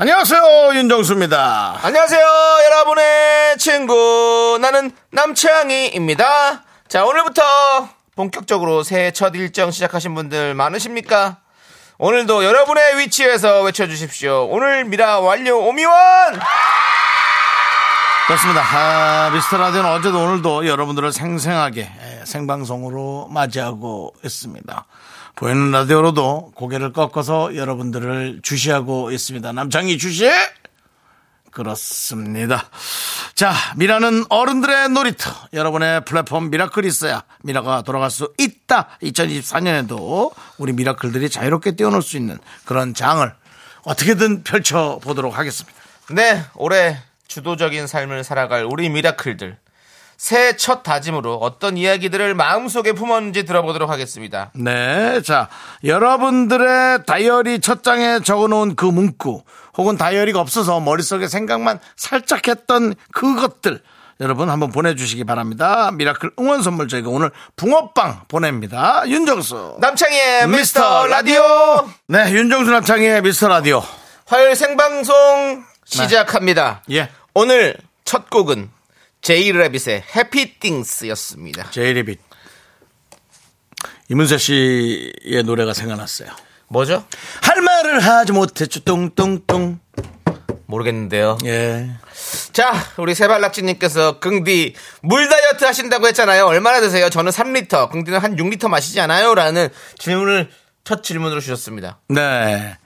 안녕하세요 윤정수입니다. 안녕하세요, 여러분의 친구. 나는 남창희입니다. 자, 오늘부터 본격적으로 새해 첫 일정 시작하신 분들 많으십니까? 오늘도 여러분의 위치에서 외쳐주십시오. 오늘 미라 완료 오미원! 그렇습니다. 아, 미스터 라디오는 어제도 오늘도 여러분들을 생생하게 예, 생방송으로 맞이하고 있습니다. 보이는 라디오로도 고개를 꺾어서 여러분들을 주시하고 있습니다. 남창희 주시 그렇습니다. 자, 미라는 어른들의 놀이터. 여러분의 플랫폼 미라클이 있어야 미라가 돌아갈 수 있다. 2024년에도 우리 미라클들이 자유롭게 뛰어놀 수 있는 그런 장을 어떻게든 펼쳐보도록 하겠습니다. 네, 올해 주도적인 삶을 살아갈 우리 미라클들. 새해 첫 다짐으로 어떤 이야기들을 마음속에 품었는지 들어보도록 하겠습니다. 네. 자, 여러분들의 다이어리 첫 장에 적어 놓은 그 문구 혹은 다이어리가 없어서 머릿속에 생각만 살짝 했던 그것들 여러분 한번 보내주시기 바랍니다. miracle 응원 선물 저희가 오늘 붕어빵 보냅니다. 윤정수. 남창희의 미스터 라디오! 네, 윤정수 남창희의 미스터 라디오. 화요일 생방송 시작합니다. 예. 오늘 첫 곡은 J Rabbit의 Happy Things였습니다. 제이리빗. 이문세 씨의 노래가 생각났어요. 뭐죠? 할 말을 하지 못했죠. 뚱뚱뚱. 모르겠는데요. 예. 자, 우리 세발낙지님께서 긍디 물 다이어트 하신다고 했잖아요. 얼마나 드세요? 저는 3리터, 긍디는 한 6리터 마시지 않아요? 라는 질문을 첫 질문으로 주셨습니다. 네.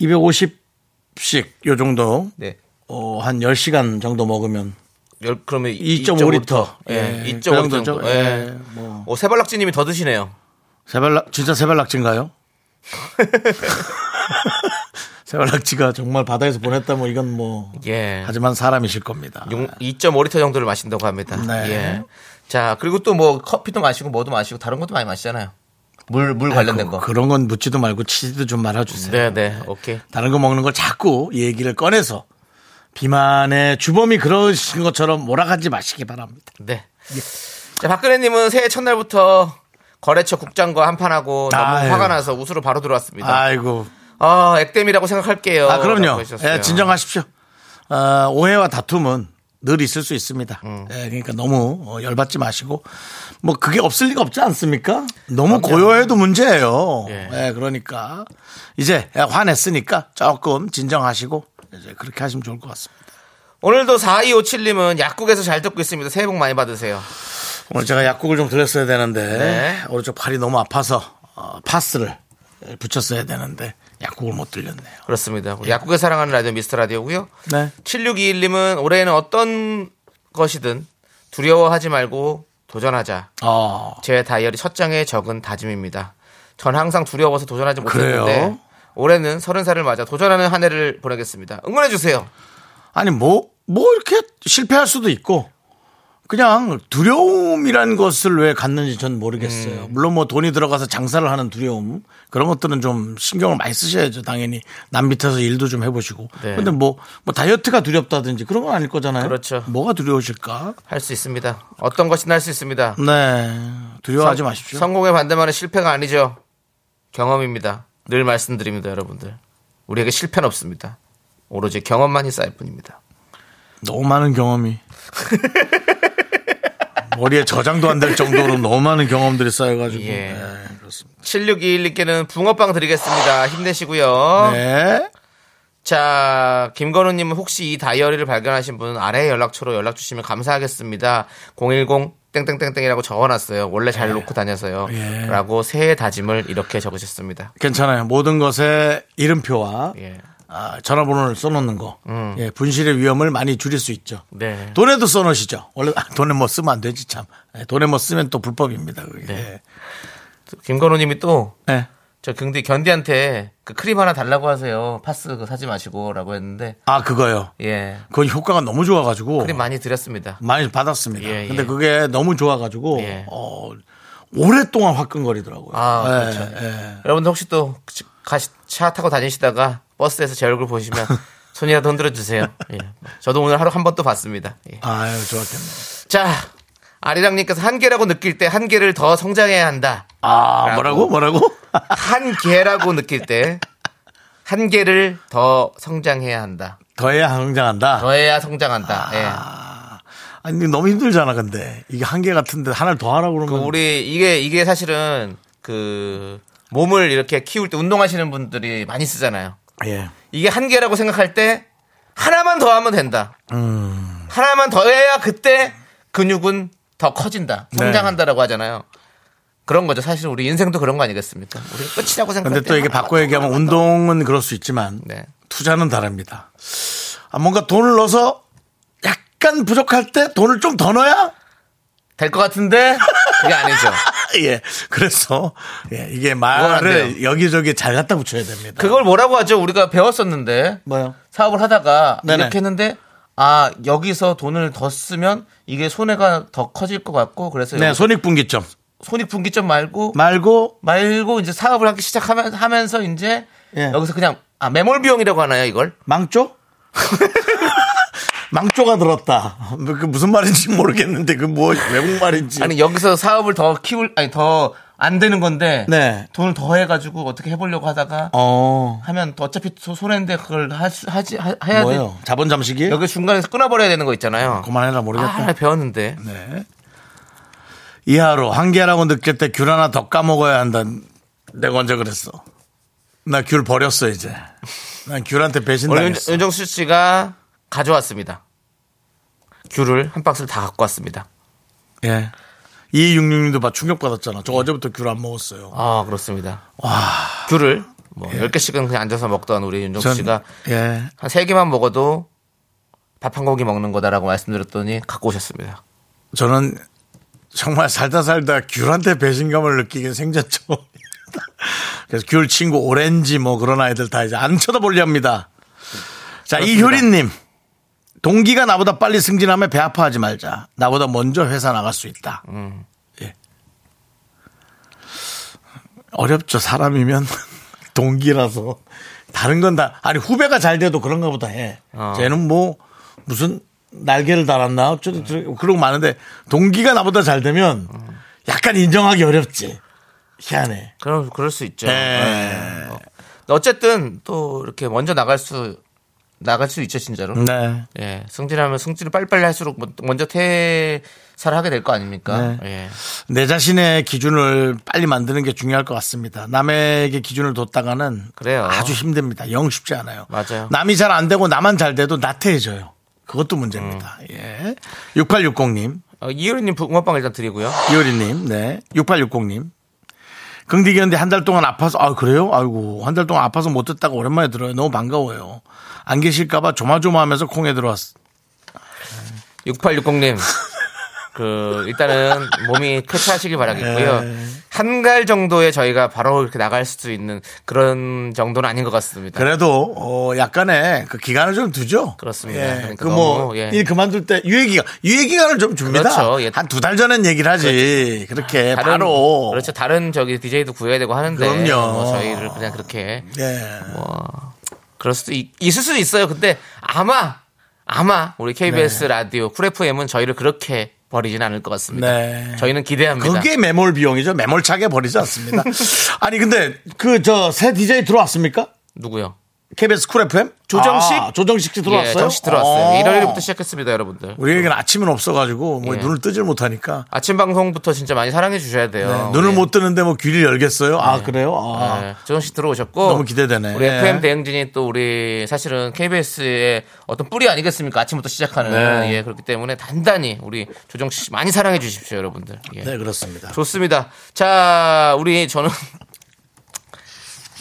250씩 요 정도 네. 어, 한 10시간 정도 먹으면 열, 그러면 2.5리터. 예, 예, 2.5리터 그 정도죠. 정도. 예, 예. 뭐. 오, 세발낙지 님이 더 드시네요. 세발낙 진짜 세발낙지인가요? 세발낙지가 정말 바다에서 보냈다 뭐 이건 뭐 예. 하지만 사람이실 겁니다. 2.5리터 정도를 마신다고 합니다. 네. 예. 자, 그리고 또 뭐 커피도 마시고 뭐도 마시고 다른 것도 많이 마시잖아요. 물, 물 관련된 거. 그런 건 묻지도 말고 치지도 좀 말아주세요. 네, 네. 오케이. 다른 거 먹는 걸 자꾸 얘기를 꺼내서 비만의 주범이 그러신 것처럼 몰아가지 마시기 바랍니다. 네. 자, 박근혜님은 새해 첫날부터 거래처 국장과 한판하고 너무 아유. 화가 나서 웃으로 바로 들어왔습니다. 아이고. 아, 액땜이라고 생각할게요. 아, 그럼요. 예, 진정하십시오. 어, 오해와 다툼은 늘 있을 수 있습니다. 음. 예, 그러니까 너무 어, 열받지 마시고 뭐 그게 없을 리가 없지 않습니까? 너무 고요해도 문제예요. 예. 예, 그러니까 이제 화냈으니까 조금 진정하시고 이제 그렇게 하시면 좋을 것 같습니다. 오늘도 4257님은 약국에서 잘 듣고 있습니다. 새해 복 많이 받으세요. 오늘 제가 약국을 좀 드렸어야 되는데 네. 오른쪽 팔이 너무 아파서 어, 파스를 붙였어야 되는데 약국을 못 들렸네요. 그렇습니다. 우리 약국에 사랑하는 라디오 미스터 라디오고요. 네. 7621님은 올해는 어떤 것이든 두려워하지 말고 도전하자. 어, 제 다이어리 첫 장에 적은 다짐입니다. 전 항상 두려워서 도전하지 못했는데 그래요? 올해는 서른 살을 맞아 도전하는 한 해를 보내겠습니다. 응원해 주세요. 아니 뭐뭐 이렇게 실패할 수도 있고 그냥 두려움이란 것을 왜 갖는지 전 모르겠어요. 물론 뭐 돈이 들어가서 장사를 하는 두려움 그런 것들은 좀 신경을 많이 쓰셔야죠. 당연히 남 밑에서 일도 좀 해보시고. 네. 근데 뭐, 뭐 다이어트가 두렵다든지 그런 건 아닐 거잖아요. 그렇죠. 뭐가 두려우실까? 할 수 있습니다. 어떤 것이든 할수 있습니다. 네. 두려워하지 성- 마십시오. 성공의 반대말은 실패가 아니죠. 경험입니다. 늘 말씀드립니다, 여러분들. 우리에게 실패는 없습니다. 오로지 경험만이 쌓일 뿐입니다. 너무 많은 경험이. 머리에 저장도 안 될 정도로 너무 많은 경험들이 쌓여가지고. 예. 네, 그렇습니다. 7621님께는 붕어빵 드리겠습니다. 힘내시고요. 네. 자, 김건우님은 혹시 이 다이어리를 발견하신 분은 아래 연락처로 연락 주시면 감사하겠습니다. 010 땡땡땡땡이라고 적어놨어요. 원래 잘 놓고 다녀서요. 예. 라고 새해 다짐을 이렇게 적으셨습니다. 괜찮아요. 모든 것에 이름표와 예. 아, 전화번호를 써놓는 거. 예, 분실의 위험을 많이 줄일 수 있죠. 네. 돈에도 써놓으시죠. 원래 아, 돈에 뭐 쓰면 안 되지 참. 예, 돈에 뭐 쓰면 또 불법입니다. 그게. 네. 김건우님이 또 예. 저 긍디 견디한테 그 크림 하나 달라고 하세요. 파스 그거 사지 마시고라고 했는데 아, 그거요. 예. 그 효과가 너무 좋아가지고. 크림 많이 드렸습니다. 많이 받았습니다. 예, 근데 예. 그게 너무 좋아가지고, 예. 어, 오랫동안 화끈거리더라고요. 아, 예, 그렇죠. 예. 여러분들 혹시 또 가시, 차 타고 다니시다가 버스에서 제 얼굴 보시면 손이라도 흔들어 주세요. 예. 저도 오늘 하루 한 번 또 봤습니다. 예. 아유, 좋았겠네. 자, 아리랑님께서 한계라고 느낄 때 한계를 더 성장해야 한다. 아, 뭐라고? 뭐라고? 한계라고 느낄 때 한계를 더 성장해야 한다. 더해야 성장한다. 더해야 성장한다. 예. 아니, 근데 너무 힘들잖아, 근데. 이게 한계 같은데 하나를 더 하라고 그 그러면. 우리 이게 이게 사실은 그 몸을 이렇게 키울 때 운동하시는 분들이 많이 쓰잖아요. 예. 이게 한계라고 생각할 때 하나만 더 하면 된다. 음. 하나만 더 해야 그때 근육은 더 커진다. 네. 성장한다라고 하잖아요. 그런 거죠. 사실 우리 인생도 그런 거 아니겠습니까? 우리 끝이라고 때또 이게 바꿔 더 얘기하면 운동은 그럴 수 있지만 네. 투자는 다릅니다. 아, 뭔가 돈을 넣어서 약간 부족할 때 돈을 좀 더 넣어야 될 것 같은데 그게 아니죠. 예. 그래서 예, 이게 안 말을. 여기저기 잘 갖다 붙여야 됩니다. 그걸 뭐라고 하죠? 우리가 배웠었는데 뭐요? 사업을 하다가 네네. 이렇게 했는데 아 여기서 돈을 더 쓰면 이게 손해가 더 커질 것 같고 그래서 네, 손익분기점 손익분기점 말고 말고 말고 이제 사업을 하기 시작하면 하면서 이제 예. 여기서 그냥 아 매몰 비용이라고 하나요 이걸? 망조? 망조가 들었다. 뭐그 무슨 말인지 모르겠는데 그 뭐 외국 말인지. 아니 여기서 사업을 더 키울 아니 더 안 되는 건데 네. 돈을 더 해가지고 어떻게 해보려고 하다가 어. 하면 또 어차피 소- 손해인데 그걸 하, 하지 하, 해야 돼. 뭐요? 자본 잠식이? 여기 중간에서 끊어버려야 되는 거 있잖아요. 그만해라 모르겠다. 아, 배웠는데. 네. 이하로 한계라고 느낄 때 귤 하나 더 까먹어야 한다. 내가 언제 그랬어? 나 귤 버렸어 이제. 난 귤한테 배신당했어. 윤정수 씨가 가져왔습니다. 귤을 한 박스를 다 갖고 왔습니다. 예. 2266님도 봐 충격받았잖아. 저 어제부터 귤 안 먹었어요. 아 그렇습니다. 귤을 뭐 10개씩은 그냥 앉아서 먹던 우리 윤정수 전- 씨가 예. 한 3개만 먹어도 밥한 공기 먹는 거다라고 말씀드렸더니 갖고 오셨습니다. 저는 정말 살다 살다 귤한테 배신감을 느끼긴 생전 처음입니다. 그래서 귤 친구 오렌지 뭐 그런 아이들 다 이제 안 쳐다보려 합니다. 자. 이효린님. 동기가 나보다 빨리 승진하면 배 아파하지 말자. 나보다 먼저 회사 나갈 수 있다. 음. 예. 어렵죠. 사람이면 동기라서. 다른 건 다, 아니, 후배가 잘 돼도 그런가 보다 해. 어. 쟤는 뭐, 무슨 날개를 달았나? 어쩌고 저쩌고 그러고 많은데, 동기가 나보다 잘 되면 약간 인정하기 어렵지. 희한해. 그럼 그럴 수 있죠. 네. 네. 어. 어쨌든 또 이렇게 먼저 나갈 수 나갈 수 있죠 진짜로. 네. 예, 승진하면 승진을 빨리빨리 할수록 뭐- 먼저 퇴사를 하게 될 거 아닙니까? 네. 예. 내 자신의 기준을 빨리 만드는 게 중요할 것 같습니다. 남에게 기준을 뒀다가는 그래요. 아주 힘듭니다. 영 쉽지 않아요. 맞아요. 남이 잘 안 되고 나만 잘 돼도 나태해져요. 그것도 문제입니다. 음. 예. 6860님, 어, 이효리님 붕어빵 일단 드리고요. 이효리님, 네. 6860님. 긍디견데 한 달 동안 아파서, 아, 그래요? 아이고, 한 달 동안 아파서 못 듣다가 오랜만에 들어요. 너무 반가워요. 안 계실까봐 조마조마하면서 콩에 들어왔어. 6860님. 그 일단은 몸이 쾌차하시길 바라겠고요. 네. 한갈 정도에 저희가 바로 이렇게 나갈 수 있는 그런 정도는 아닌 것 같습니다. 그래도, 어, 약간의 그 기간을 좀 두죠. 그렇습니다. 예. 그러니까 그 뭐, 너무, 예. 일 그만둘 때 유예 기간, 유예 기간을 좀 줍니다. 그렇죠. 예. 한두 달 전엔 얘기를 하지. 그렇게 다른 바로. 그렇죠. 다른 저기 DJ도 구해야 되고 하는데 그럼요. 뭐 저희를 그냥 그렇게 예. 그럴 수도 있, 있을 수도 있어요. 근데 아마 아마 우리 KBS 네. 라디오 Cool FM은 저희를 그렇게 버리진 않을 것 같습니다. 네. 저희는 기대합니다. 그게 매몰 비용이죠. 매몰차게 버리지 않습니다. 아니, 근데 그 저 새 DJ 들어왔습니까? 누구요? KBS 쿨 FM? 조정식? 아, 조정식 씨 들어왔어요? 예, 정식 들어왔어요. 어. 1월부터 시작했습니다, 여러분들. 우리에게는 아침은 없어가지고 뭐 예. 눈을 뜨질 못하니까 아침 방송부터 진짜 많이 사랑해 주셔야 돼요. 네, 눈을 예. 못 뜨는데 뭐 귀를 열겠어요? 아 그래요? 아. 네, 조정식 들어오셨고 너무 기대되네. 우리 예. FM 대행진이 또 우리 사실은 KBS의 어떤 뿌리 아니겠습니까? 아침부터 시작하는 네. 예 그렇기 때문에 단단히 우리 조정식 씨 많이 사랑해 주십시오, 여러분들. 예. 네 그렇습니다. 좋습니다. 자, 우리 저는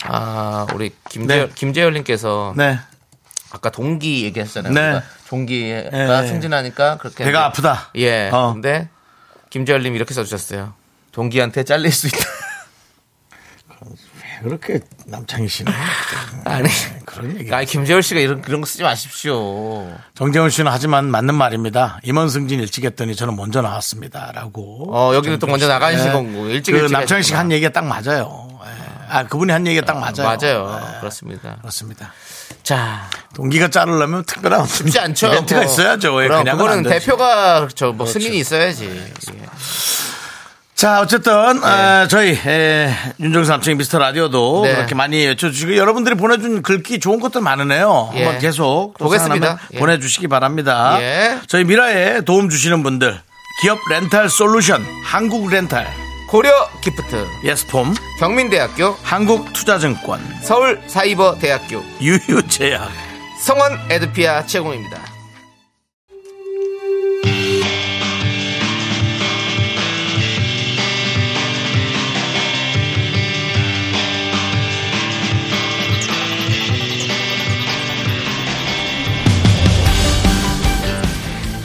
아 우리 김재 네. 김재열님께서 네 아까 동기 얘기했잖아요. 네. 동기가 네. 승진하니까 그렇게 배가 아프다. 예. 어. 근데 김재열님 이렇게 써주셨어요. 동기한테 잘릴 수 있다. 그렇게 남창희 씨는 아니. 그런 얘기. 아니, 김재월 씨가 이런, 그런 거 쓰지 마십시오. 정재훈 씨는 하지만 맞는 말입니다. 임원승진 일찍 했더니 저는 먼저 나왔습니다. 라고. 어, 여기는 또 먼저 나가신 네. 거고, 일찍 그 일찍 남창희 씨가. 한 얘기가 딱 맞아요. 예. 아, 그분이 한 얘기가 딱 맞아요. 맞아요. 예, 그렇습니다. 그렇습니다. 자, 동기가 자르려면 특별한 쉽지 않죠. 이벤트가 뭐. 있어야죠. 예, 그럼 그냥 그거는 대표가 저뭐 승인이 있어야지. 예. 자, 어쨌든 어, 저희 에, 윤정수 남창희 미스터 라디오도 네. 그렇게 많이 외쳐주시고 여러분들이 보내준 글귀 좋은 것들 많으네요. 예. 한번 계속 또 보겠습니다. 예. 보내주시기 바랍니다. 예. 저희 미라에 도움 주시는 분들 기업 렌탈 솔루션 한국 렌탈 고려 기프트, 예스폼 경민대학교, 한국투자증권 서울 사이버 대학교, 유유제약 성원 에드피아 제공입니다.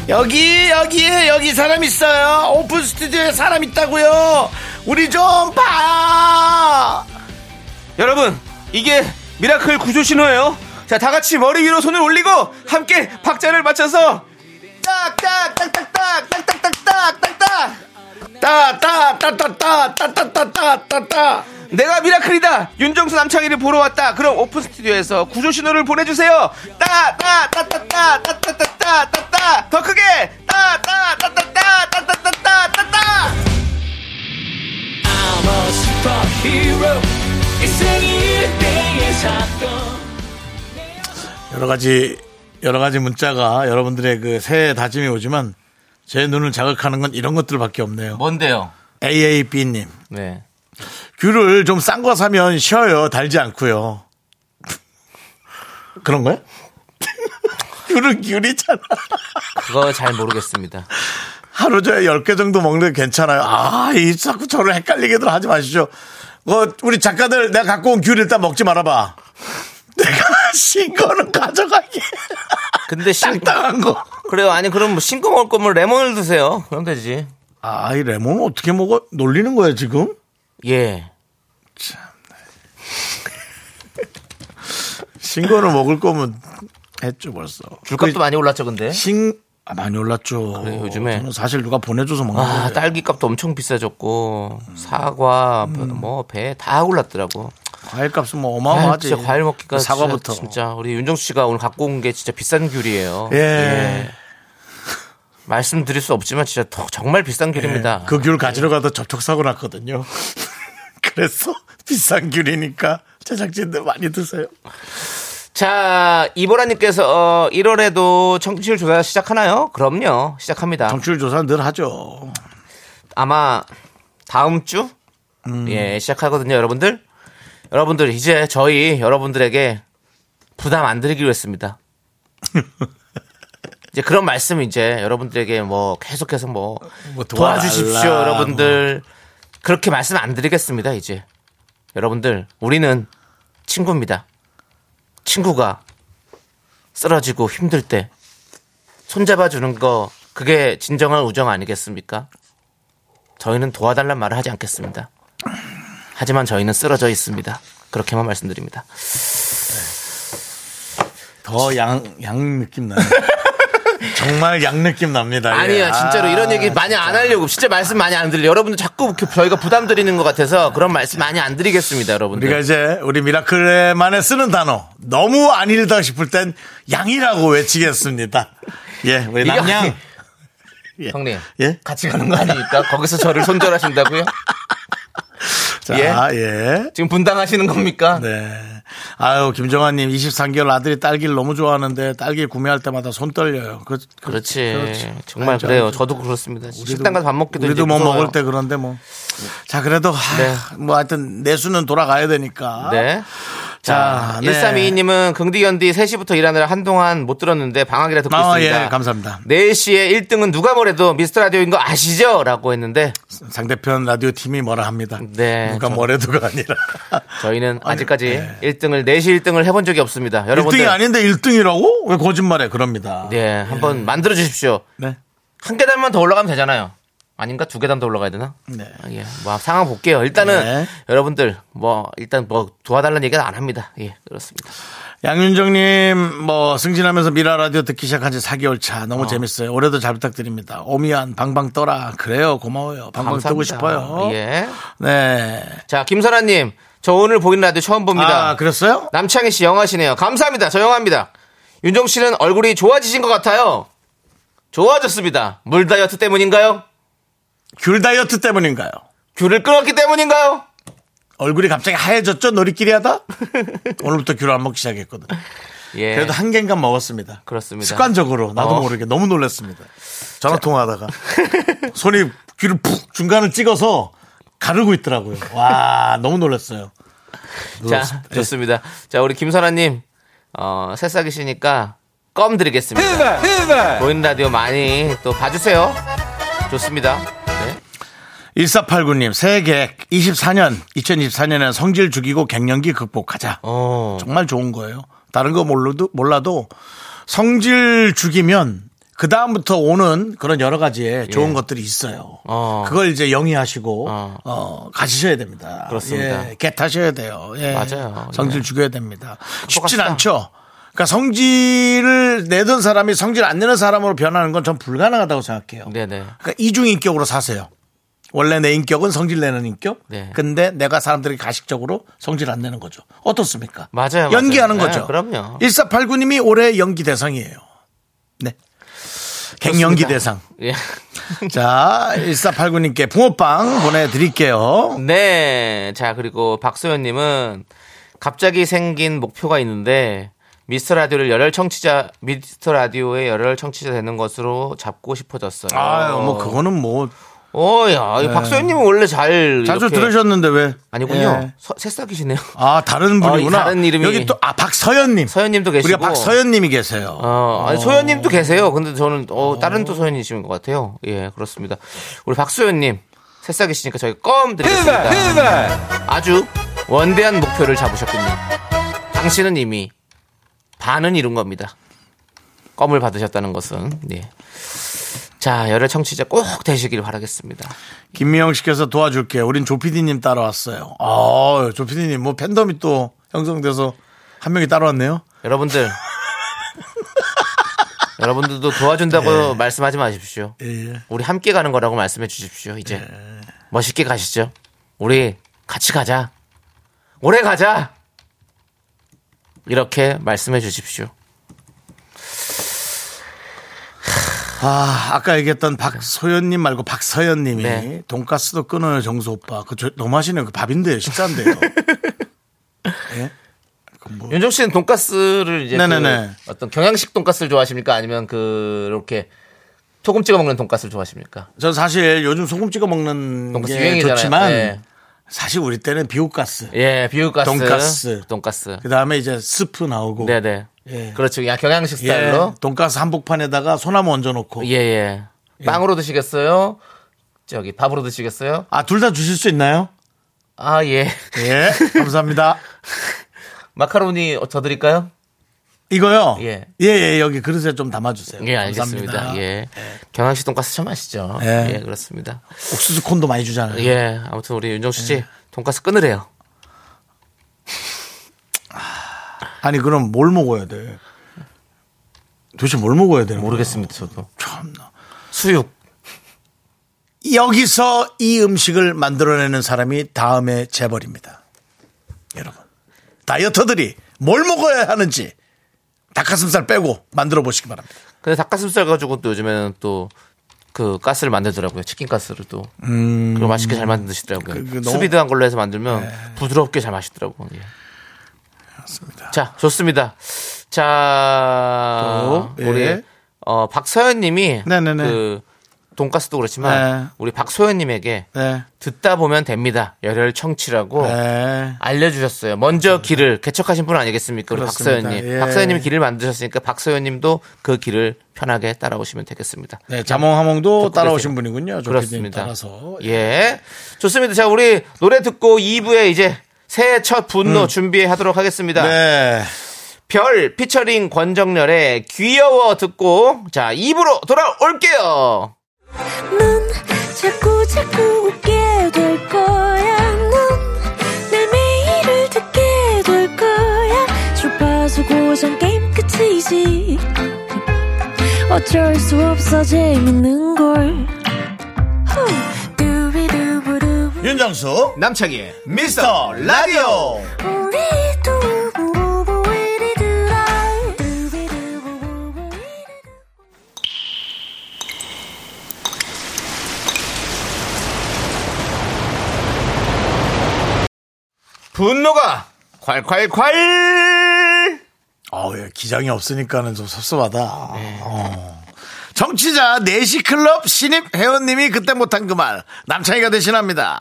여기 여기에 여기 사람 있어요 오픈 스튜디오에 사람 있다고요 우리 좀 봐. 여러분, 이게 miracle 구조 신호예요. 자, 다 같이 머리 위로 손을 올리고 함께 박자를 맞춰서 딱딱딱딱딱딱딱딱딱딱 따따따따따따따따따 내가 miracle이다. 윤정수 남창희를 보러 왔다. 그럼 오픈 스튜디오에서 구조 신호를 보내주세요. 따 따 따 따 따 따 따 따 따 따 더 크게 따 따 따 따 따 따 따 따따 여러 가지 여러 가지 문자가 여러분들의 그 새해 다짐이 오지만 제 눈을 자극하는 건 이런 것들밖에 없네요. 뭔데요? AAB님 네. 귤을 좀 싼 거 사면 쉬어요 달지 않고요. 그런 거야? 귤은 귤이잖아. 그거 잘 모르겠습니다. 하루 저에 10개 정도 먹는 게 괜찮아요. 아, 이 자꾸 저를 헷갈리게들 하지 마시죠. 어, 우리 작가들 내가 갖고 온 귤 일단 먹지 말아봐. 내가 신 거는 가져가게. 근데 신, 땅땅한 거. 그래요. 아니, 그럼 뭐 싱거 먹을 거면 레몬을 드세요. 그럼 되지. 아, 이 레몬은 어떻게 먹어? 놀리는 거야, 지금? 예. 신 거를 먹을 거면 했죠, 벌써. 귤값도 많이 올랐죠, 근데. 신, 아, 많이 올랐죠. 그래, 요즘에. 저는 사실 누가 보내줘서 먹는 아, 거예요. 딸기 값도 엄청 비싸졌고, 사과, 뭐, 배 다 올랐더라고. 과일 값은 뭐 아, 어마어마하지. 진짜 과일 먹기가 사과부터. 진짜, 진짜 우리 윤정수 씨가 오늘 갖고 온 게 진짜 비싼 귤이에요. 예. 말씀드릴 수 없지만 진짜 더 정말 비싼 귤입니다. 그 귤 가지러 가다 접촉사고 났거든요. 그래서 비싼 귤이니까 제작진들 많이 드세요. 자, 이보라님께서 어, 1월에도 청취율 조사 시작하나요? 그럼요. 시작합니다. 정치율 조사 늘 하죠. 아마 다음 주 예, 시작하거든요, 여러분들. 여러분들 이제 저희 여러분들에게 부담 안 드리기로 했습니다. 이제 그런 말씀 이제 여러분들에게 뭐 계속해서 뭐, 뭐 도와주십시오, 여러분들. 그렇게 말씀 안 드리겠습니다, 이제. 여러분들, 우리는 친구입니다. 친구가 쓰러지고 힘들 때 손잡아 주는 거 그게 진정한 우정 아니겠습니까? 저희는 도와달란 말을 하지 않겠습니다. 하지만 저희는 쓰러져 있습니다. 그렇게만 말씀드립니다. 더 양, 양 느낌 나요. 정말 양 느낌 납니다. 예. 아니야, 진짜로 아, 이런 얘기 많이 안 하려고 진짜 말씀 많이 안 드려. 여러분들 자꾸 저희가 부담 드리는 것 같아서 그런 말씀 많이 안 드리겠습니다, 여러분들. 우리가 이제 우리 미라클에만에 쓰는 단어 너무 아니다 싶을 땐 양이라고 외치겠습니다. 예, 우리 남양. 예. 형님, 예? 같이 가는 거 아니니까 거기서 저를 손절하신다고요? 자, 예? 예. 지금 분당하시는 겁니까? 네. 아유, 김정환님, 23개월 아들이 딸기를 너무 좋아하는데 딸기 구매할 때마다 손 떨려요. 그, 그-. 그렇지. 정말 알죠, 그래요. 알죠. 저도 그렇습니다. 우리도 식당 가서 밥 먹기도 우리도 뭐. 먹을 때 그런데 뭐. 자, 그래도 하, 네. 뭐 하여튼 내수는 돌아가야 되니까. 네. 자, 자, 네. 1322님은 긍디견디 3시부터 일하느라 한동안 못 들었는데 방학이라 듣고 아, 있습니다. 예, 감사합니다. 4시에 1등은 누가 뭐래도 미스터 라디오인 거 아시죠? 라고 했는데 상대편 라디오 팀이 뭐라 합니다. 네, 누가 저- 뭐래도가 아니라. 저희는 아니, 아직까지 네. 1등을 4시 1등을 해본 적이 없습니다. 여러분들 1등이 아닌데 1등이라고? 왜 거짓말해? 그럽니다. 네, 한번 만들어 주십시오. 네. 한 계단만 더 올라가면 되잖아요. 아닌가 두 계단 더 올라가야 되나? 네. 아, 예, 뭐 상황 볼게요. 일단은 네. 여러분들 뭐 일단 뭐 도와달라는 얘기는 안 합니다. 예, 그렇습니다. 양윤정님, 뭐, 승진하면서 미라 라디오 듣기 시작한 지 4개월 차. 너무 재밌어요. 올해도 잘 부탁드립니다. 오미안, 방방 떠라. 그래요. 고마워요. 방방 뜨고 감사합니다. 싶어요. 예. 네. 자, 김선아님, 저 오늘 보이는 라디오 처음 봅니다. 아, 그랬어요? 남창희 씨 영하시네요. 감사합니다. 저 영화입니다. 윤정 씨는 얼굴이 좋아지신 것 같아요. 좋아졌습니다. 물 다이어트 때문인가요? 귤 다이어트 때문인가요? 귤을 끊었기 때문인가요? 얼굴이 갑자기 하얘졌죠? 놀이끼리 하다? 오늘부터 귤 안 먹기 시작했거든. 예. 그래도 한 개인가 먹었습니다. 그렇습니다. 습관적으로 나도 어. 모르게 너무 놀랐습니다. 전화 통화하다가 손이 귀를 푹 중간을 찍어서 가르고 있더라고요. 와 너무 놀랐어요. 자, 놀랐습니다. 좋습니다. 자, 우리 김선아님, 어, 새싹이시니까 껌 드리겠습니다. 보이는 라디오 많이 또 봐주세요. 좋습니다. 네. 1489님 새해 계획 24년 2024년에는 성질 죽이고 갱년기 극복하자. 어, 정말 좋은 거예요. 다른 거 몰라도 몰라도 성질 죽이면 그 다음부터 오는 그런 여러 가지의 좋은 것들이 있어요. 예. 어. 그걸 이제 영위하시고 어. 어. 가지셔야 됩니다. 그렇습니다. 예, 개타셔야 돼요. 예. 맞아요. 성질 예. 죽여야 됩니다. 쉽진. 않죠. 그러니까 성질을 내던 사람이 성질 안 내는 사람으로 변하는 건 전 불가능하다고 생각해요. 네네. 그러니까 이중 인격으로 사세요. 원래 내 인격은 성질 내는 인격. 네. 근데 내가 사람들에게 가식적으로 성질 안 내는 거죠. 어떻습니까? 맞아요, 연기하는 맞아요. 거죠. 네, 그럼요. 1489님이 올해 연기 대상이에요. 네. 갱연기. 대상. 예. 자, 1489님께 붕어빵 보내드릴게요. 네. 자, 그리고 박소연님은 갑자기 생긴 목표가 있는데 미스터 라디오를 열혈 청취자, 미스터 라디오의 열혈 청취자 되는 것으로 잡고 싶어졌어요. 아유, 뭐, 그거는 뭐, 어, 야, 이 박소연님은 원래 잘. 자주 이렇게- 들으셨는데 왜? 아니군요. 예. 서- 새싹이시네요. 아, 다른 어, 이 분이구나. 다른 이름이- 여기 또, 아, 박서연님. 서연님도 계시고. 우리가 박서연님이 계세요. 어, 아니, 소연님도 계세요. 근데 저는, 어, 다른 또 소연이신 것 같아요. 예, 그렇습니다. 우리 박소연님, 새싹이시니까 저희 껌 드리겠습니다. 아주 원대한 목표를 잡으셨군요. 당신은 이미 반은 이룬 겁니다. 껌을 받으셨다는 것은, 예. 자, 열혈 청취자 꼭 되시길 바라겠습니다. 김미영 씨께서 도와줄게요. 우린 조피디님 따라왔어요. 아, 조피디님 뭐 팬덤이 또 형성돼서 한 명이 따라왔네요. 여러분들, 여러분들도 도와준다고 말씀하지 마십시오. 예. 우리 함께 가는 거라고 말씀해 주십시오. 이제 멋있게 가시죠. 우리 같이 가자. 오래 가자. 이렇게 말씀해 주십시오. 아, 아까 얘기했던 박소연님 말고 박서연님이 네. 돈가스도 끊어요, 정수 오빠. 그 저- 너무 하시네요. 그 밥인데요, 식사인데요. 예? 그 뭐. 윤정 씨는 돈가스를 이제. 그 어떤 경양식 돈가스를 좋아하십니까? 아니면 그 이렇게 소금 찍어 먹는 돈가스를 좋아하십니까? 전 사실 요즘 소금 찍어 먹는 돈가스 게. 좋지만 예. 사실 우리 때는 비우가스. 예, 비유가스, 돈가스. 돈가스. 그 다음에 이제 스프 나오고. 네네. 예. 그렇죠. 야 경양식 예. 스타일로. 돈가스 한복판에다가 소나무 얹어놓고. 예, 예. 빵으로 드시겠어요? 저기 밥으로 드시겠어요? 아, 둘 다 주실 수 있나요? 아, 예. 예. 감사합니다. 마카로니 더 드릴까요? 이거요? 예. 예, 예, 여기 그릇에 좀 담아주세요. 예, 알겠습니다. 감사합니다. 예. 경양식 돈가스 참 맛있죠. 예. 예, 그렇습니다. 옥수수 콘도 많이 주잖아요. 예, 아무튼 우리 윤정수 씨 예. 돈가스 끊으래요. 아니, 그럼 뭘 먹어야 돼? 도대체 뭘 먹어야 되는 모르겠습니다, 저도. 참나. 수육. 여기서 이 음식을 만들어내는 사람이 다음에 재벌입니다. 여러분. 다이어터들이 뭘 먹어야 하는지 닭가슴살 빼고 만들어 보시기 바랍니다. 근데 닭가슴살 가지고 또 요즘에는 또 그 가스를 만들더라고요. 치킨 가스를 또. 그거 맛있게 잘 만드시더라고요. 그- 그 네. 수비드한 걸로 해서 만들면 부드럽게 잘 마시더라고요. 예. 맞습니다. 자, 좋습니다. 자, 또, 예. 우리 어 박서연 님이 네네네. 그 돈가스도 그렇지만 네. 우리 박소연 님에게 네. 듣다 보면 됩니다. 열혈 청취라고 네. 알려 주셨어요. 먼저 길을 개척하신 분 아니겠습니까? 우리 그렇습니다. 박서연님. 예. 박서연님이 길을 만드셨으니까 박서연님도 그 길을 편하게 따라오시면 되겠습니다. 네, 자몽하몽도 따라오신. 분이군요. 그렇습니다. 따라서. 예. 좋습니다. 자, 우리 노래 듣고 2부에 이제 새해 첫 분노 준비하도록 하겠습니다. 음. 네. 별 피처링 권정열의 귀여워 듣고 자 2부로 돌아올게요. 넌 자꾸 자꾸 웃게 될 거야. 넌내 매일을 듣게 될 거야. 주파수 고정 게임 끝이지. 어쩔 수 없어 재밌는 걸. 윤정수 남창희의 미스터 라디오. 분노가 콸콸콸! 어, 예, 기장이 없으니까는 좀 섭섭하다. 어. 정치자 4시 클럽 신입 회원님이 그때 못한 그 말 남창희가 대신합니다.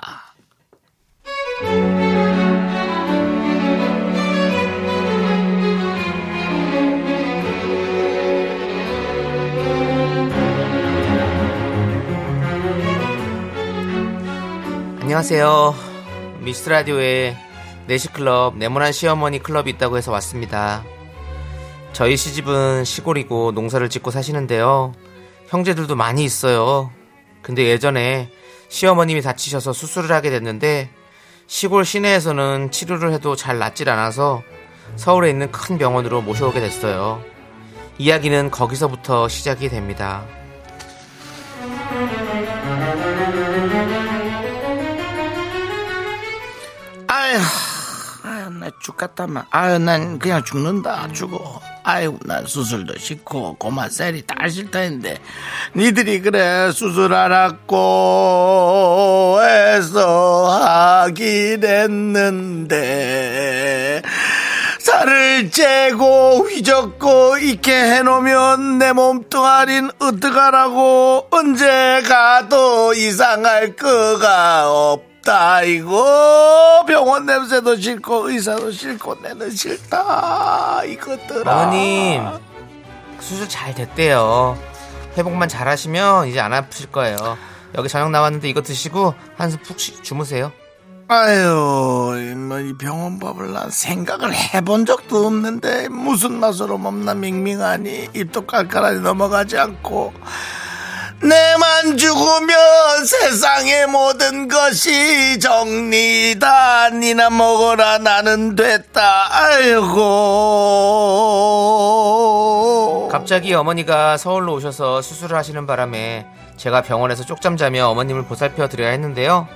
안녕하세요. 미스트 라디오에 내시클럽 네모난 시어머니 클럽이 있다고 해서 왔습니다. 저희 시집은 시골이고 농사를 짓고 사시는데요. 형제들도 많이 있어요. 근데 예전에 시어머님이 다치셔서 수술을 하게 됐는데 시골 시내에서는 치료를 해도 잘 낫질 않아서 서울에 있는 큰 병원으로 모셔오게 됐어요. 이야기는 거기서부터 시작이 됩니다. 아휴, 아유, 나 죽겠다만. 아유, 난 그냥 죽는다, 죽어. 아유, 난 수술도 싫고, 고마 셀이 다 싫다 했는데, 니들이 그래, 수술하라고 해서 하긴 했는데, 살을 째고 휘젓고 있게 해놓으면 내 몸뚱아린 어떡하라고. 언제 가도 이상할 거가 없 다 이거 병원 냄새도 싫고 의사도 싫고 내는 싫다 이것들아 어머님 수술 잘 됐대요. 회복만 잘하시면 이제 안 아프실 거예요. 여기 저녁 나왔는데 이거 드시고 한숨 푹 쉬- 주무세요. 아유, 뭐, 이 병원 밥을 난 생각을 해본 적도 없는데, 무슨 맛으로 먹나 밍밍하니, 입도 깔깔하니 넘어가지 않고, 내만 죽으면 세상의 모든 것이 정리다. 니나 먹어라, 나는 됐다. 아이고. 갑자기 어머니가 서울로 오셔서 수술을 하시는 바람에 제가 병원에서 쪽잠 자며 어머님을 보살펴 드려야 했는데요.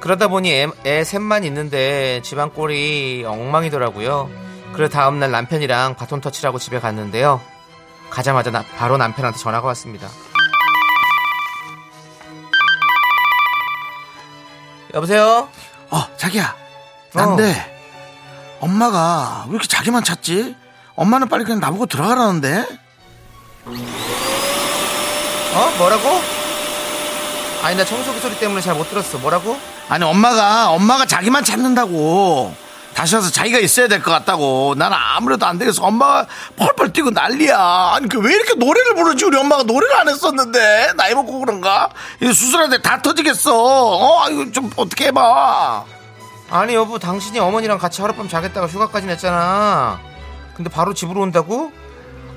그러다 보니 애, 애 셋만 있는데 집안 꼴이 엉망이더라고요. 그래 다음날 남편이랑 바톤 터치라고 집에 갔는데요. 가자마자 나- 바로 남편한테 전화가 왔습니다. 여보세요? 어, 자기야. 난데, 엄마가 왜 이렇게 자기만 찾지? 엄마는 빨리 그냥 나보고 들어가라는데? 어? 뭐라고? 아니 나 청소기 소리 때문에 잘 못 들었어. 뭐라고? 아니 엄마가 엄마가 자기만 찾는다고 다시 와서 자기가 있어야 될 것 같다고. 나는 아무래도 안 되겠어. 엄마가 펄펄 뛰고 난리야. 아니 그 왜 이렇게 노래를 부르지? 우리 엄마가 노래를 안 했었는데. 나이 먹고 그런가? 때다 터지겠어. 어? 이거 좀 어떻게 해봐. 아니 여보. 당신이 어머니랑 같이 하룻밤 자겠다가 휴가까지 냈잖아. 근데 바로 집으로 온다고?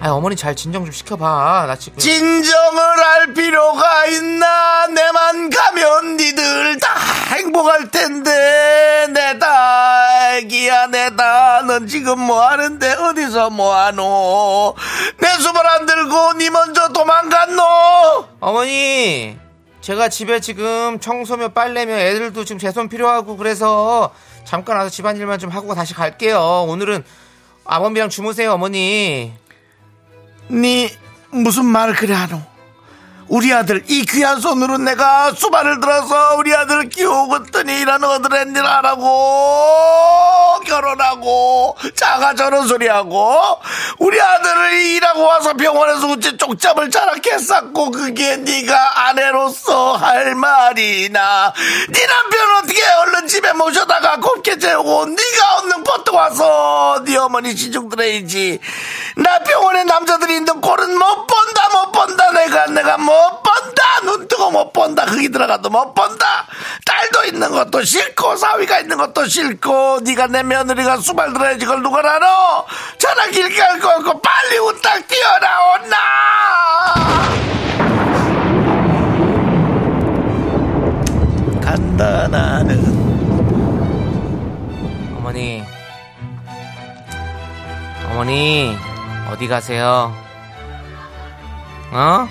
아니 어머니 잘 진정 좀 시켜봐. 나 지금 진정을 할 필요가 있나? 내만 가면 니들 다 행복할 텐데. 내다 애기야 내다 넌 지금 뭐하는데? 어디서 뭐하노? 내 수발 안 들고 니 먼저 도망갔노? 어머니 제가 집에 지금 청소며 빨래며 애들도 지금 제 손 필요하고 그래서 잠깐 와서 집안일만 좀 하고 다시 갈게요. 오늘은 아범이랑 주무세요 어머니 니 무슨 말을 그래 하노 우리 아들 이 귀한 손으로 내가 수발을 들어서 우리 아들 키우고더니 이런 어드렛일 하라고. 결혼하고 자가 저런 소리 하고 우리 아들을 일하고 와서 병원에서 어째 쪽잠을 자라게 쌌고 그게 네가 아내로서 할 말이나. 네 남편 어떻게 얼른 집에 모셔다가 곱게 재우고 네가 없는 버트 와서 네 어머니 시중 들어야지. 나 병원에 남자들이 있는 꼴은 못 본다 못 본다. 내가 내가 못 본다! 눈 뜨고 못 본다! 거기 들어가도 못 본다! 딸도 있는 것도 싫고 사위가 있는 것도 싫고 네가 내 며느리가 수발 들어야지 그걸 누가 알아? 전화길 깔고 없고 빨리 후딱 뛰어나온나 산다 나는. 어머니, 어머니, 어디 가세요? 어?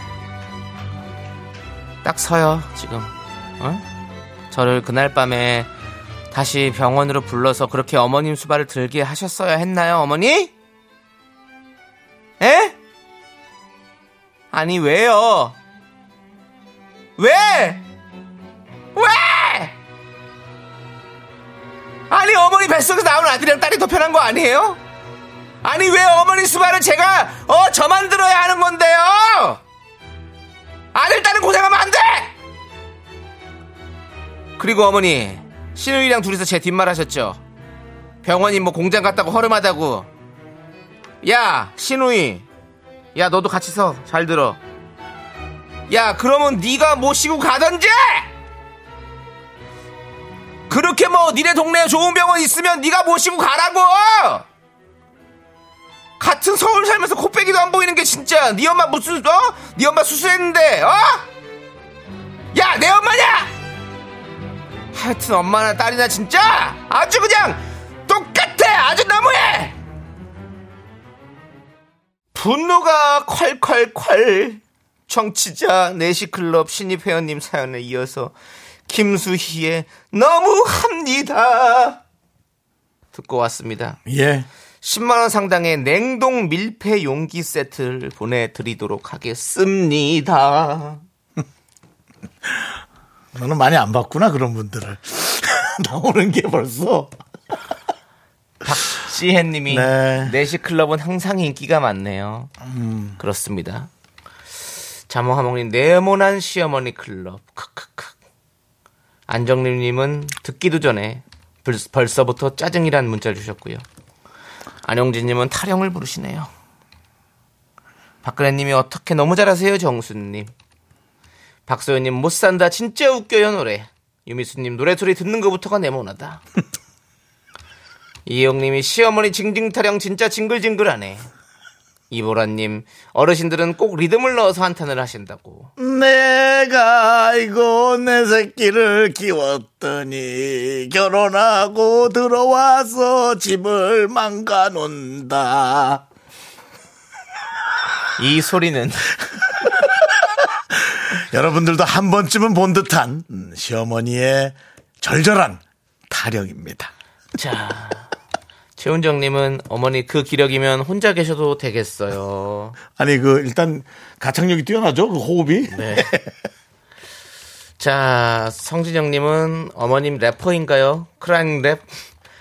딱 서요, 지금. 어? 저를 그날 밤에 다시 병원으로 불러서 그렇게 어머님 수발을 들게 하셨어야 했나요, 어머니? 에? 아니, 왜요? 왜? 왜? 아니 어머니 뱃속에서 나온 아들이랑 딸이 더 편한 거 아니에요? 아니 왜 어머니 수발을 제가 어 저만 들어야 하는 건데요? 아들 딸은 고생하면 안 돼! 그리고 어머니 신우이랑 둘이서 제 뒷말 하셨죠? 병원이 뭐 공장 갔다고 허름하다고. 야 신우이. 야 너도 같이 서. 잘 들어. 야 그러면 네가 모시고 가던지? 그렇게 뭐 니네 동네에 좋은 병원 있으면 네가 모시고 가라고 같은 서울 살면서 코빼기도 안 보이는 게 진짜. 네 엄마 무슨 어? 네 엄마 수술했는데 어? 야 내 엄마냐? 하여튼 엄마나 딸이나 진짜 아주 그냥 똑같아. 아주 너무해. 분노가 콸콸콸. 청취자 내시클럽 신입 회원님 사연에 이어서 김수희의 너무합니다. 듣고 왔습니다. 예 10만원 상당의 냉동 밀폐 용기 세트를 보내드리도록 하겠습니다. 너는 많이 안 봤구나 그런 분들을. 나오는 게 벌써. 박지혜 님이 네. 내시클럽은 항상 인기가 많네요. 그렇습니다. 자몽하몽님 네모난 시어머니 클럽. 크크크. 안정림 님은 듣기도 전에 벌- 벌써부터 짜증이란 문자 주셨고요 안용진님은 타령을 부르시네요. 박근혜님이 어떻게 너무 잘하세요 정수님? 박소연님 못 산다. 진짜 웃겨요 노래. 유미수님 노래 소리 듣는 것부터가 네모나다. 이영님이 시어머니 징징 타령 진짜 징글징글하네 이보라님 어르신들은 꼭 리듬을 넣어서 한탄을 하신다고. 내가 아이고 내 새끼를 키웠더니 결혼하고 들어와서 집을 망가놓는다. 이 소리는 여러분들도 한 번쯤은 본 듯한 음, 시어머니의 절절한 타령입니다. 자 최훈정님은 어머니 그 기력이면 혼자 계셔도 되겠어요 아니 그 일단 가창력이 뛰어나죠 그 호흡이 네. 자, 성진영님은 어머님 래퍼인가요? 크라잉 랩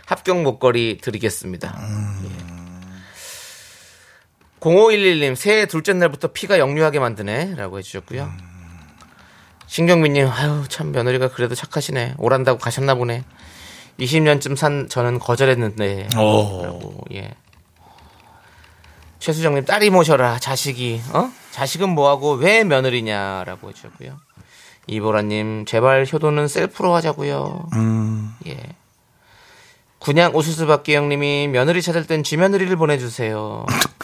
합격 목걸이 드리겠습니다. 예. 0511님, 새해 둘째 날부터 피가 역류하게 만드네. 라고 해주셨고요. 신경민님, 아유, 참, 며느리가 그래도 착하시네. 오란다고 가셨나 보네. 20년쯤 산 저는 거절했는데. 오. 라고, 예. 최수정님, 딸이 모셔라, 자식이, 어? 자식은 뭐하고 왜 며느리냐라고 해주셨고요. 이보라님, 제발 효도는 셀프로 하자고요. 예. 군양 우수수 박기 형님이 며느리 찾을 땐 쥐며느리를 보내주세요.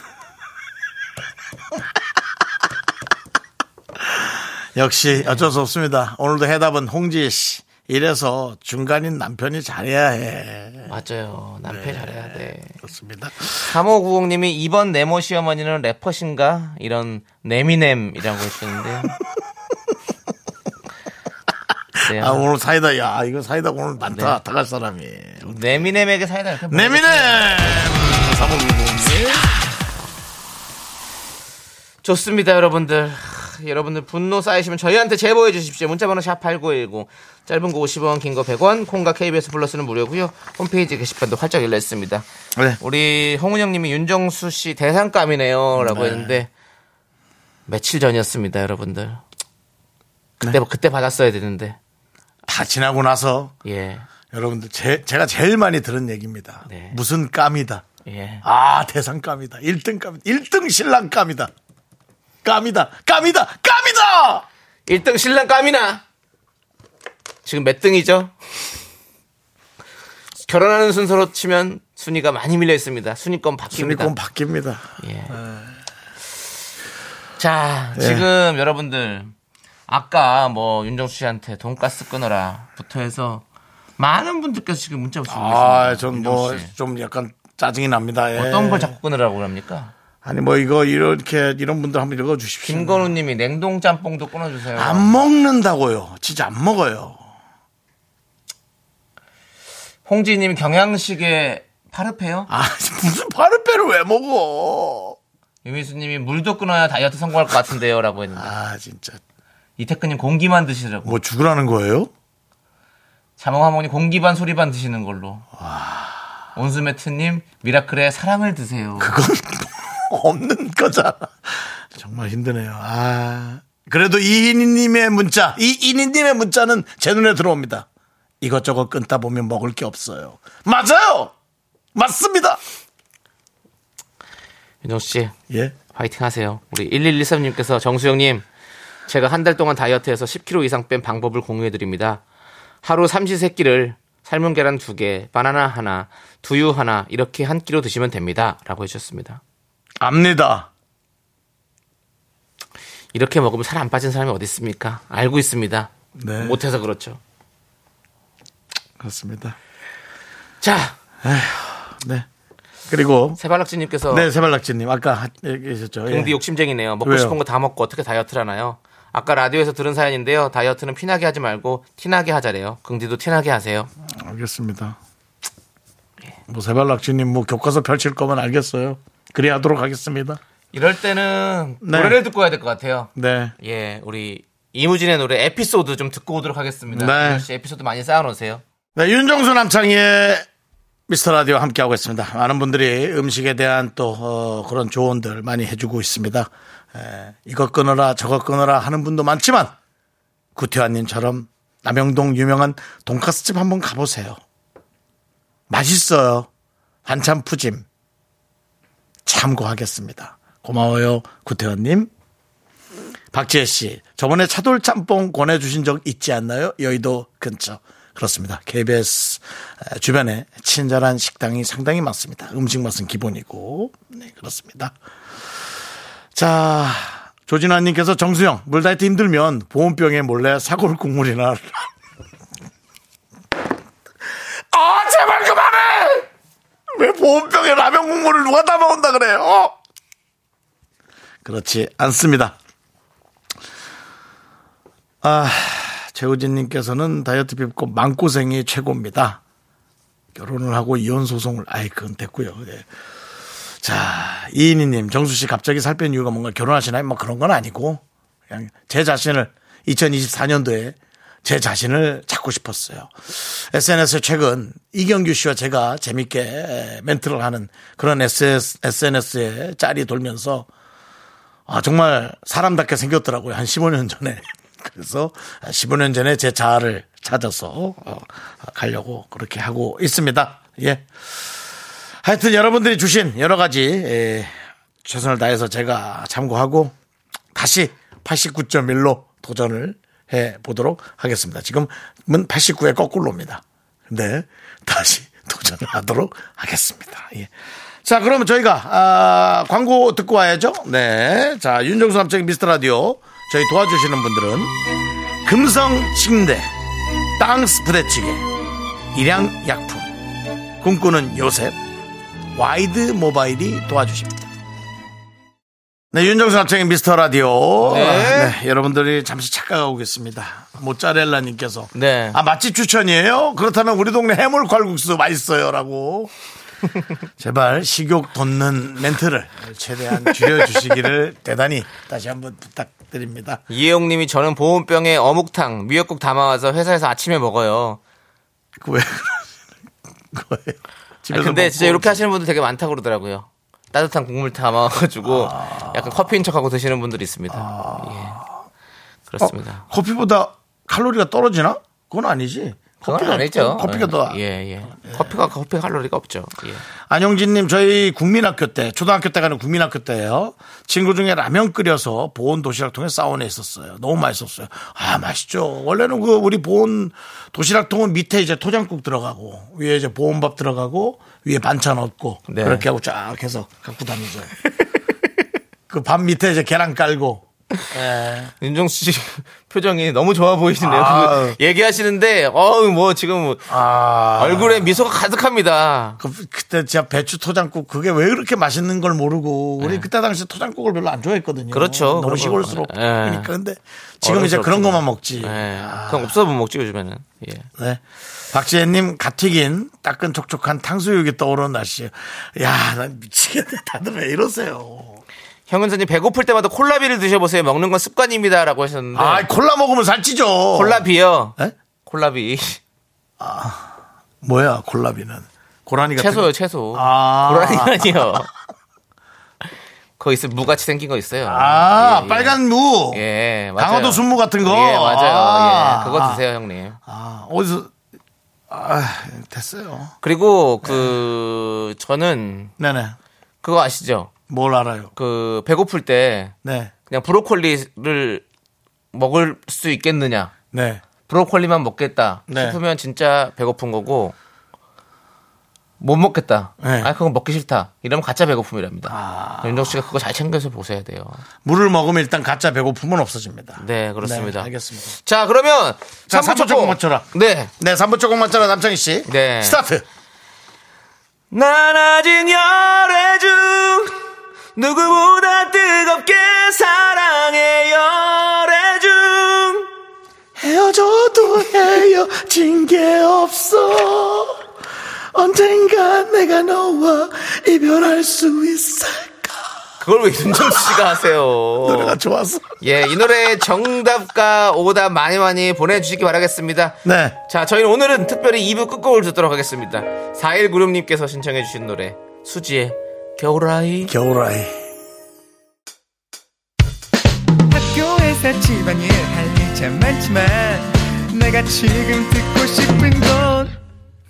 역시 어쩔 수 없습니다 오늘도 해답은 홍지혜 씨 이래서 중간인 남편이 잘해야 해 맞아요. 남편 잘해야 돼. 그렇습니다 3590님이 이번 네모 시어머니는 래퍼신가? 이런 네미넴이라고 했었는데요. 네, 아 오늘 사이다 야 이거 사이다 오늘 많다 네. 다갈 사람이 네미넴에게 사이다 내미네 사모님 좋습니다, 여러분들. 하, 여러분들 분노 쌓이시면 저희한테 제보해 주십시오. 문자번호 샵8910. 짧은 거 50원, 긴 거 100원, 콩과 KBS 플러스는 무료고요. 홈페이지 게시판도 활짝 열려 있습니다. 네. 우리 홍은영 님이 윤정수 씨 대상감이네요. 라고 네. 했는데 며칠 전이었습니다, 여러분들. 그때 그때 받았어야 되는데. 다 지나고 나서 예. 여러분들 제, 제가 제일 많이 들은 얘기입니다 네. 무슨 깜이다 예. 아 대상감이다 1등 감 1등 신랑감이다 깜이다 깜이다 깜이다 1등 신랑 감이나. 지금 몇 등이죠? 결혼하는 순서로 치면 순위가 많이 밀려 있습니다. 순위권 바뀝니다. 순위권 바뀝니다 예. 자, 지금 여러분들 아까 뭐 윤정수 씨한테 돈가스 끊어라부터 해서 많은 분들께서 지금 문자 주고 계십니다. 아, 전 뭐. 좀 약간 짜증이 납니다. 예. 어떤 걸 자꾸 끊으라고 그럽니까? 아니 뭐 이거 이렇게 이런 분들 한번 읽어 주십시오. 김건우 님이 냉동 짬뽕도 끊어 주세요. 안 먹는다고요. 진짜 안 먹어요. 홍지 님 경양식에 파르페요? 아, 무슨 파르페를 왜 먹어? 유미수 님이 물도 끊어야 다이어트 성공할 것 같은데요라고 했는데 아, 진짜. 이태근 님 공기만 드시라고. 뭐 죽으라는 거예요? 자몽하모니 공기 반 소리 반 드시는 걸로. 온수매트님 미라클의 사랑을 드세요. 그건 없는 거잖아. 정말 힘드네요. 아. 그래도 이인희님의 문자, 이인희님의 문자는 제 눈에 들어옵니다. 이것저것 끊다 보면 먹을 게 없어요. 맞아요! 맞습니다! 윤정수 씨 예. 화이팅 하세요. 우리 1113님께서 정수영님 제가 한 달 동안 다이어트해서 10kg 이상 뺀 방법을 공유해 드립니다. 하루 삼시세끼를 삶은 계란 두 개, 바나나 하나, 두유 하나 이렇게 한 끼로 드시면 됩니다. 라고 해주셨습니다. 압니다. 이렇게 먹으면 살 안 빠진 사람이 어디 있습니까? 알고 있습니다. 네. 못해서 그렇죠. 그렇습니다. 자, 네. 그리고, 세발락지님께서 네, 세발낙지님. 아까 얘기하셨죠. 예. 경디 욕심쟁이네요. 먹고 왜요? 싶은 거 다 먹고 어떻게 다이어트를 하나요? 아까 라디오에서 들은 사연인데요. 다이어트는 피나게 하지 말고 티나게 하자래요. 긍디도 티나게 하세요. 알겠습니다. 뭐, 세발낙지님 뭐 교과서 펼칠 거면 알겠어요. 그래 하도록 하겠습니다. 이럴 때는 네. 노래를 듣고 와야 될 것 같아요. 네. 예, 우리 이무진의 노래 에피소드 좀 듣고 오도록 하겠습니다. 네. 씨 에피소드 많이 쌓아놓으세요. 네, 윤정수 남창희의 미스터 라디오 함께하고 있습니다. 많은 분들이 음식에 대한 또 어, 그런 조언들 많이 해주고 있습니다. 에, 이것 끊어라 저것 끊어라 하는 분도 많지만 구태환님처럼 남영동 유명한 돈가스집 한번 가보세요. 맛있어요. 한참 푸짐. 참고하겠습니다. 고마워요 구태환님. 박지혜 씨, 저번에 차돌 짬뽕 권해주신 적 있지 않나요? 여의도 근처. 그렇습니다. KBS 주변에 친절한 식당이 상당히 많습니다. 음식 맛은 기본이고. 네, 그렇습니다. 자, 조진아님께서 정수영, 물다이트 힘들면 보온병에 몰래 사골 국물이나. 아, 제발 그만해! 왜 보 온 병에 라면 국물을 누가 다 먹는다 그래요? 그렇지 않습니다. 아, 최우진님께서는 다이어트 뵙고 마음고생이 최고입니다. 결혼을 하고 이혼 소송을, 아이, 그건 됐고요. 예. 자, 이인희님, 정수 씨 갑자기 살 뺀 이유가 뭔가 결혼하시나요? 뭐 그런 건 아니고, 그냥 제 자신을 2024년도에 제 자신을 찾고 싶었어요. SNS에 최근 이경규 씨와 제가 재밌게 멘트를 하는 그런 SNS에 짤이 돌면서 아, 정말 사람답게 생겼더라고요. 한 15년 전에. 그래서 15년 전에 제 자아를 찾아서 어, 가려고 그렇게 하고 있습니다. 예. 하여튼 여러분들이 주신 여러 가지 에, 최선을 다해서 제가 참고하고 다시 89.1로 도전을 해 보도록 하겠습니다. 지금은 89의 거꾸로입니다. 근데 다시 도전을 하도록 하겠습니다. 예. 자, 그러면 저희가 아, 광고 듣고 와야죠. 네. 자, 윤정수 남창희의 미스터 라디오 저희 도와주시는 분들은 금성 침대, 땅스 부대찌개, 일양 약품, 꿈꾸는 요셉, 와이드 모바일이 도와주십니다. 네, 윤정수 남창희의 미스터 라디오. 네. 아, 네, 여러분들이 잠시 착각하고 계십니다. 모짜렐라님께서. 네. 아, 맛집 추천이에요? 그렇다면 우리 동네 해물 칼국수 맛있어요. 라고. 제발 식욕 돋는 멘트를 최대한 줄여주시기를 대단히 다시 한번 부탁드립니다. 이혜영님이 저는 보온병에 어묵탕, 미역국 담아와서 회사에서 아침에 먹어요. 그왜 그러시는 거예요? 아니, 집에서 근데 먹고 진짜 이렇게 하시는 분들 되게 많다고 그러더라고요. 따뜻한 국물 담아가지고 약간 커피인 척하고 드시는 분들이 있습니다. 예. 그렇습니다. 어, 커피보다 칼로리가 떨어지나? 그건 아니지. 커피가, 아니죠. 커피가 더. 예, 예. 커피가 커피 칼로리가 없죠. 예. 안용진님, 저희 국민학교 때, 초등학교 때 가는 국민학교 때예요. 친구 중에 라면 끓여서 보온 도시락 통에 싸원에 있었어요. 너무 맛있었어요. 아, 맛있죠. 원래는 그 우리 보온 도시락 통은 밑에 이제 토장국 들어가고 위에 이제 보온밥 들어가고 위에 반찬 얻고 네. 그렇게 하고 쫙 해서 갖고 다니죠. 그 밥 밑에 이제 계란 깔고 예. 윤정수 씨 표정이 너무 좋아 보이시네요. 아. 그 얘기하시는데, 어우, 뭐, 지금 아. 얼굴에 미소가 가득합니다. 그, 그때 진짜 배추 토장국 그게 왜 그렇게 맛있는 걸 모르고 우리 그때 당시 토장국을 별로 안 좋아했거든요. 네. 그렇죠. 너무 거. 시골스럽고 예. 그러니까 근데 지금 이제 그런. 것만 먹지. 예. 그럼 없어서 못 먹지, 요즘에는. 예. 네. 박지혜님 갓튀긴 따끈 촉촉한 탕수육이 떠오르는 날씨에요. 야, 난 미치겠네. 다들 왜 이러세요? 형은선님 배고플 때마다 콜라비를 드셔보세요. 먹는 건 습관입니다라고 하셨는데. 아, 콜라 먹으면 살찌죠. 콜라비요. 예? 콜라비. 뭐야, 콜라비는? 고라니 같은 채소요, 거? 채소. 아. 고라니 아니요. 거기 있을 무같이 생긴 거 있어요. 아, 예, 예. 빨간 무. 예, 맞아요. 강화도 순무 같은 거. 예, 맞아요. 아. 예, 그거 드세요, 형님. 아, 어디서 아, 됐어요. 그리고 그 저는 네네. 그거 아시죠? 뭘 알아요? 그 배고플 때 네. 그냥 브로콜리를 먹을 수 있겠느냐? 네. 브로콜리만 먹겠다 네. 싶으면 진짜 배고픈 거고 못 먹겠다. 네. 아 그건 먹기 싫다. 이러면 가짜 배고픔이랍니다. 윤정수 씨가 그거 잘 챙겨서 보셔야 돼요. 물을 먹으면 일단 가짜 배고픔은 없어집니다. 네, 그렇습니다. 네, 알겠습니다. 자, 그러면 자, 삼부 3부 조금 맞춰라. 네. 네, 3부 조금 맞춰라 남창희 씨. 네. 스타트. 난 아직 열애 중 누구보다 뜨겁게 사랑해 열애 중 헤어져도 헤어진 게 없어. 언젠가 내가 너와 이별할 수 있을까? 그걸 왜 윤정 씨가 하세요? 노래가 좋아서. 예, 이 노래 정답과 오답 많이 많이 보내주시기 바라겠습니다. 네. 자, 저희는 오늘은 특별히 2부 끝곡을 듣도록 하겠습니다. 4196님께서 신청해 주신 노래, 수지의 겨울아이. 겨울아이. 학교에서 집안일 할일참 많지만 내가 지금 듣고 싶은 건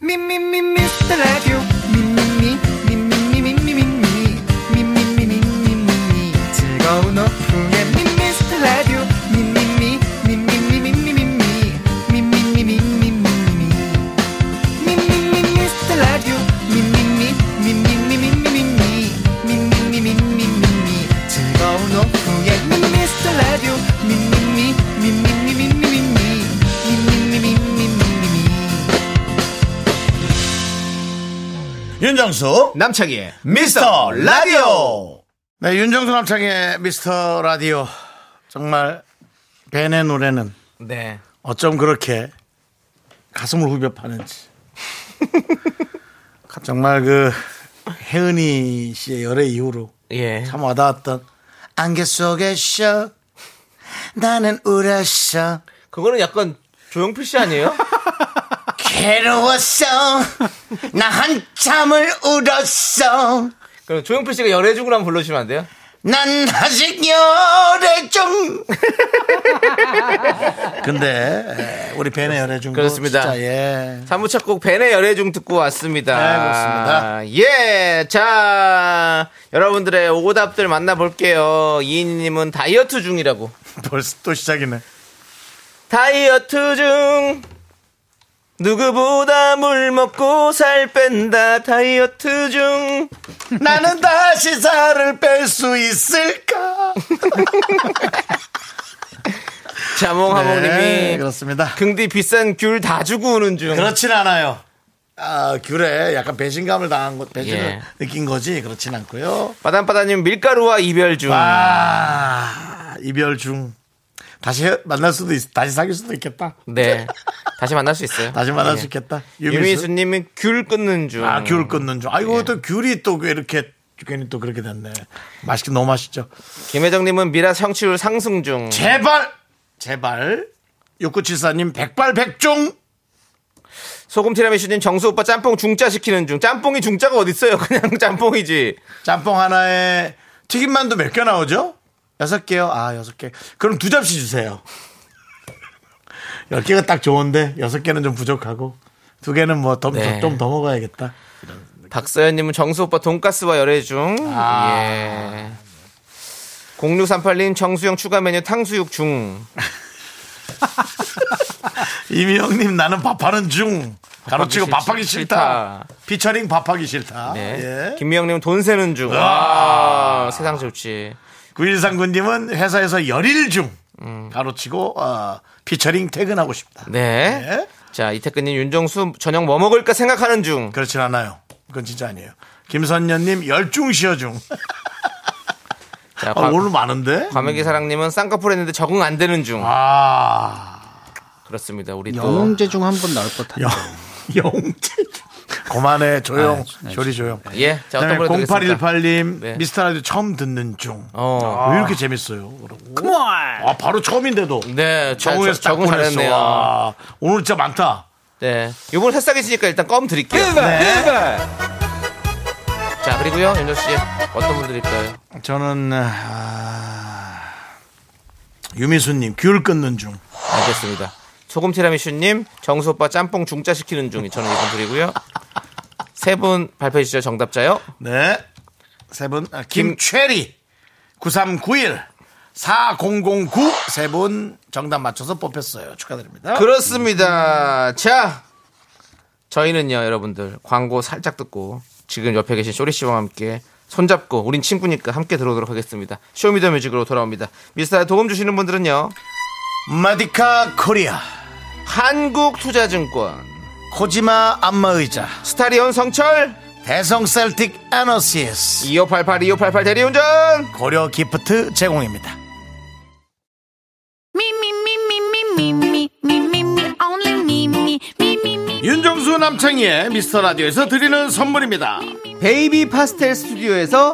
미미미 미스터 라디오 미미미 미미미 윤정수. 남창희의 미스터 라디오. 네, 윤정수 남창의 미스터 라디오. 정말 벤의 노래는 네. 어쩜 그렇게 가슴을 후벼 파는지. 정말 그 혜은이 씨의 열애 이후로 예. 참 와닿았던 안개 속에서 나는 울었어. 그거는 약간 조용필 씨 아니에요? 괴로웠어. 나 한참을 울었어. 그럼 조용필 씨가 열애중을 한번 불러주시면 안 돼요? 난 아직 열애 중. 근데 에, 우리 벤의 열애 중 그렇습니다. 진짜 예. 3부 첫곡 벤의 열애 중 듣고 왔습니다. 네, 그렇습니다. 예, 자, 여러분들의 오답들 만나볼게요. 이인님은 다이어트 중이라고. 벌써 또 시작이네. 다이어트 중 누구보다 물 먹고 살 뺀다 다이어트 중 나는 다시 살을 뺄 수 있을까? 자몽하몽님이 네, 그렇습니다. 긍디 비싼 귤 다 주고 오는 중 그렇진 않아요. 아, 귤에 약간 배신감을 당한 것, 배신을 예. 느낀 거지. 그렇진 않고요. 바담바다님 밀가루와 이별 중 아, 이별 중. 다시 해- 만날 수도 있, 다시 사귈 수도 있겠다. 네. 다시 만날 수 있어요. 다시 만날 예. 수 있겠다. 유미수. 유미수 님은 귤 끊는 중. 아, 귤 끊는 중. 아이고, 예. 또 귤이 또왜 이렇게, 괜히 또 그렇게 됐네. 맛있긴 너무 맛있죠. 김혜정님은 미라 성취율 상승 중. 제발, 제발. 6974님 백발백중. 소금 티라미슈님 정수 오빠 짬뽕 중짜 시키는 중. 짬뽕이 중짜가 어딨어요? 그냥 짬뽕이지. 짬뽕 하나에 튀김만두 몇 개 나오죠? 여섯 개요? 아, 여섯 개. 그럼 두 접시 주세요. 열 개가 딱 좋은데, 여섯 개는 좀 부족하고, 두 개는 뭐, 더, 네. 좀더 먹어야겠다. 박서연님은 정수 오빠 돈가스와 열애 중. 아. 예. 0638님 정수영 추가 메뉴 탕수육 중. 이미영님, 나는 밥하는 중. 가로치고 밥하기 싫- 싫다. 싫다. 피처링 밥하기 싫다. 네. 예. 김미영님 돈 세는 중. 아, 세상 좋지. 9139님은 회사에서 열일 중. 가로치고, 어, 피처링 퇴근하고 싶다. 네. 네. 자, 이태근님, 윤정수 저녁 뭐 먹을까 생각하는 중. 그렇진 않아요. 그건 진짜 아니에요. 김선녀님 열중 쉬어 중. 자, 아, 과- 오늘 많은데? 과메기 사랑님은 쌍꺼풀 했는데 적응 안 되는 중. 아, 그렇습니다. 우리 또. 영웅제 중 한 번 나올 법한데. 영, 영재. 그만해, 조용. 아, 조리 조용. 예. 자, 어떤 그다음에 분이 되겠습니까? 0818님, 네. 미스터 라디오 처음 듣는 중. 어. 왜 이렇게 재밌어요? 그러고. 아, 바로 처음인데도. 네. 자, 적응해서 적응. 잘했네요. 와, 오늘 진짜 많다. 네. 요번 새싹이시니까 일단 껌 드릴게요. 네. 자, 그리고요, 윤정 씨. 어떤 분 드릴까요? 저는, 아, 유미수님, 귤 끊는 중. 알겠습니다. 소금 티라미슈님, 정수 오빠 짬뽕 중짜 시키는 중. 저는 이분 드리고요. 세 분 발표해 주시죠. 정답자요. 네. 세 분, 아, 김최리, 9391, 4009, 세 분 정답 맞춰서 뽑혔어요. 축하드립니다. 그렇습니다. 자, 저희는요, 여러분들 광고 살짝 듣고 지금 옆에 계신 쇼리 씨와 함께 손잡고 우린 친구니까 함께 들어오도록 하겠습니다. 쇼미더뮤직으로 돌아옵니다. 미스터에 도움 주시는 분들은요, 마디카 코리아, 한국투자증권 코지마 안마의자 스타리온 성철 대성 셀틱 에너시스 2588 2588 대리운전 고려 기프트 제공입니다 윤정수 남창희의 미스터라디오에서 드리는 선물입니다 베이비 파스텔 스튜디오에서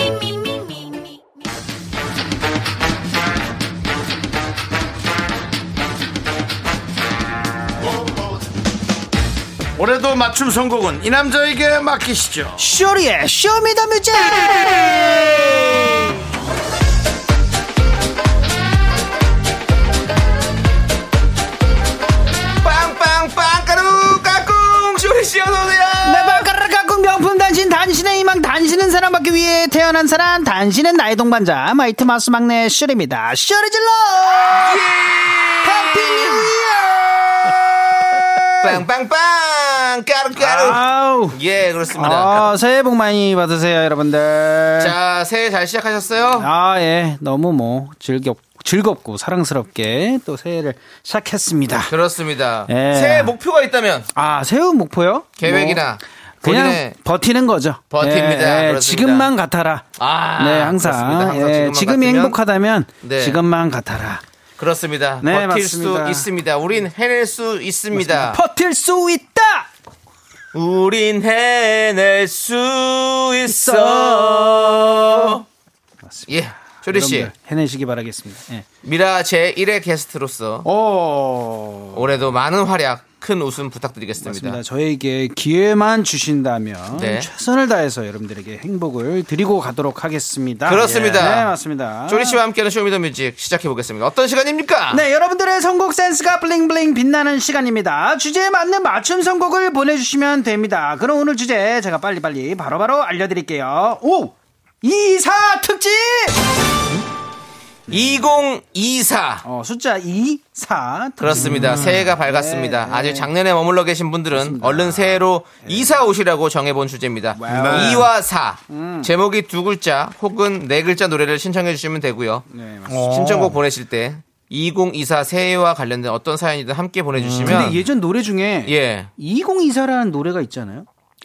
올해도 맞춤 선곡은 이 남자에게 맡기시죠. 쇼리의 Show Me The Music 빵빵빵 까루 까꿍 쇼리 씨 어서 오세요. 내 발가락 갖고 명품 단신 단신의 희망 단신은 사랑받기 위해 태어난 사람 단신은 나의 동반자 마이티 마우스 막내 쇼리입니다. 쇼리 질러! Happy New Year 빵빵빵 까루 까루 아우 yeah 그렇습니다 아, 새해 복 많이 받으세요 여러분들 자 새해 잘 시작하셨어요? 아, 예. 너무 뭐 즐겁 즐겁고 사랑스럽게 또 새해를 시작했습니다. 그렇습니다 예. 새해 목표가 있다면 아, 새해 목표요? 계획이나 뭐, 그냥 버티는 거죠. 버팁니다. 예, 예. 지금만 같아라. 아, 네. 항상. 항상 예, 지금이 같으면 행복하다면 네. 지금만 같아라. 그렇습니다 네, 버틸 맞습니다. 수 있습니다 우린 해낼 수 있습니다 버틸 수 있다. 우린 해낼 수 있어. 예, 조리 씨, 해내시기 바라겠습니다. 예. 미라 제 1회 게스트로서 오. 올해도 많은 활약, 큰 웃음 부탁드리겠습니다. 맞습니다. 저에게 기회만 주신다면 네. 최선을 다해서 여러분들에게 행복을 드리고 가도록 하겠습니다. 그렇습니다. 네, 맞습니다. 조리 씨와 함께하는 Show Me The Music 시작해 보겠습니다. 어떤 시간입니까? 네, 여러분들의 선곡 센스가 bling bling 빛나는 시간입니다. 주제에 맞는 맞춤 선곡을 보내주시면 됩니다. 그럼 오늘 주제 제가 빨리빨리 바로바로 알려드릴게요. 오! 이사 특집! 2024. 어, 숫자 2, 4. 그렇습니다. 새해가 밝았습니다. 네, 아직 작년에 머물러 계신 분들은 얼른 새해로 이사 오시라고 정해본 주제입니다. 2와 4. 제목이 두 글자 혹은 네 글자 노래를 신청해 주시면 되고요. 네, 맞습니다. 신청곡 보내실 때 2024 새해와 관련된 어떤 사연이든 함께 보내주시면 근데 예전 노래 중에 예 2024라는 노래가 있잖아요.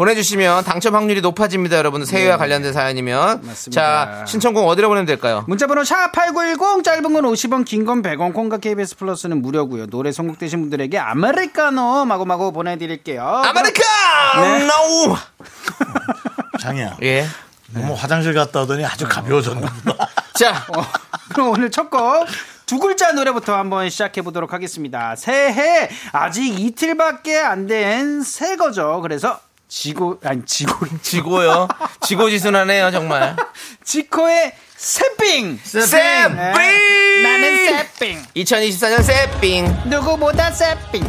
보내주시면 당첨 확률이 높아집니다, 여러분. 새해와 관련된 사연이면. 네. 맞습니다. 자, 신청곡 어디로 보내면 될까요? 문자번호 샵8910 짧은 건 50원 긴 건 100원 콩과 KBS 플러스는 무료고요 노래 선곡되신 분들에게 아메리카노 마구마구 보내드릴게요 아메리카노! 장이야. 예. 너무 화장실 갔다 오더니 아주 가벼워졌나 보다. 자, 어, 그럼 오늘 첫 곡 두 글자 노래부터 한번 시작해 보도록 하겠습니다. 새해 아직 이틀밖에 안 된 새 거죠. 그래서 지고 아니 지고 지고요. 지고지순하네요, 정말. 지코의 새삥. 쌤! 네. 나는 새삥. 2024년 새삥. 누구보다 새삥.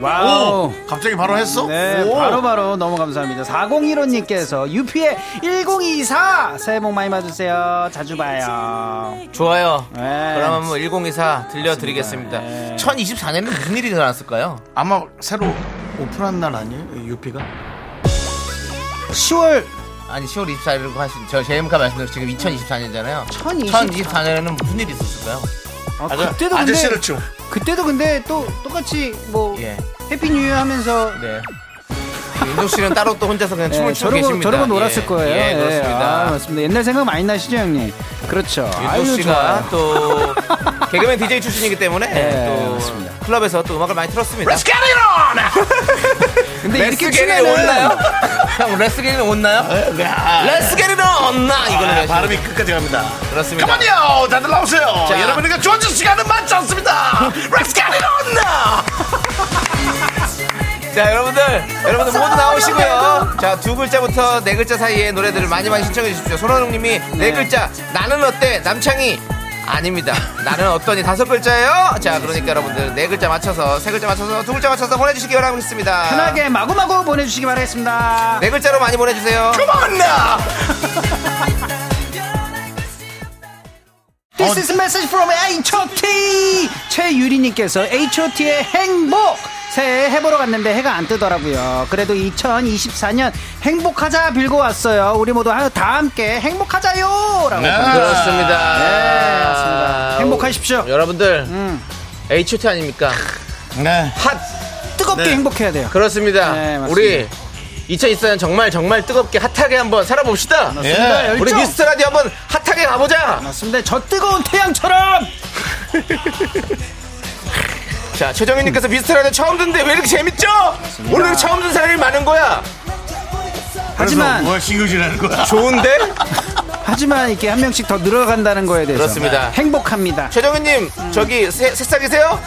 Wow. 갑자기 바로 했어? 네, 오. 바로 바로 너무 감사합니다. 4015님께서 유피의 1024 새해 복 많이 받으세요. 자주 봐요. 좋아요. 네. 그러면 뭐1024 들려드리겠습니다. 네. 2024년에는 무슨 일이 일어났을까요? 아마 새로 오픈한 날 아니에요? 유피가? 10월 아니 10월 24일이라고 하신 저 제임카 말씀드린 지금 2024년이잖아요. 2024 2024년에는 무슨 일이 있었을까요? 아, 아저, 그때도 근데 아저씨를 춤. 그때도 근데 또 똑같이 뭐 예. Happy New Year 하면서 네. 윤종 씨는 따로 또 혼자서 그냥 춤을 예, 추고 저러고 계십니다. 저러고 놀았을 예. 거예요. 예, 그렇습니다. 아, 맞습니다. 옛날 생각 많이 나시죠, 형님? 그렇죠. 윤종 씨가. 또 개그맨 DJ 출신이기 때문에 예, 또 맞습니다. 클럽에서 또 음악을 많이 틀었습니다. 근데 이렇게 레스게리 온나요? 형 레스게리는 온나요? 레스게리는 온나 이거는 아, 발음이 끝까지 갑니다. 그렇습니다. 가만요, 다들 나오세요. 자. 여러분에게 좋아질 시간은 많지 않습니다. Let's get it on now. 자 여러분들 여러분들 모두 나오시고요. 자 두 글자부터 네 글자 사이에 노래들을 많이 많이 신청해 주십시오. 손원웅님이 네 글자 나는 어때 남창이 아닙니다. 나는 어떠니 다섯 글자예요. 자 그러니까 여러분들 네 글자 맞춰서 세 글자 맞춰서 두 글자 맞춰서 보내주시기 바라겠습니다. 편하게 마구마구 보내주시기 바라겠습니다. 네 글자로 많이 보내주세요. Come on now. This is a message from H.O.T. 최유리님께서 H.O.T의 행복 새해 해보러 갔는데 해가 안 뜨더라고요. 그래도 2024년 행복하자 빌고 왔어요. 우리 모두 하- 다 함께 행복하자요! 라고. 그렇습니다. 네, 맞습니다. 행복하십시오. 여러분들 음, H.O.T 아닙니까? 네. 핫 뜨겁게 네. 행복해야 돼요. 그렇습니다. 네, 맞습니다. 우리 2024년 정말 정말 뜨겁게 핫하게 한번 살아봅시다. 맞습니다. 예. 열정. 우리 미스터 라디오 한번 핫하게 가보자. 맞습니다. 저 뜨거운 태양처럼! 자, 최정현님께서 미스터 라디오 처음 듣는데 왜 이렇게 재밌죠? 오늘 처음 듣는 사람이 많은 거야. 하지만, 뭘 신경질하는 거야? 좋은데? 하지만 이렇게 한 명씩 더 늘어간다는 거에 대해서. 그렇습니다. 행복합니다. 최정현님, 저기 새, 새싹이세요?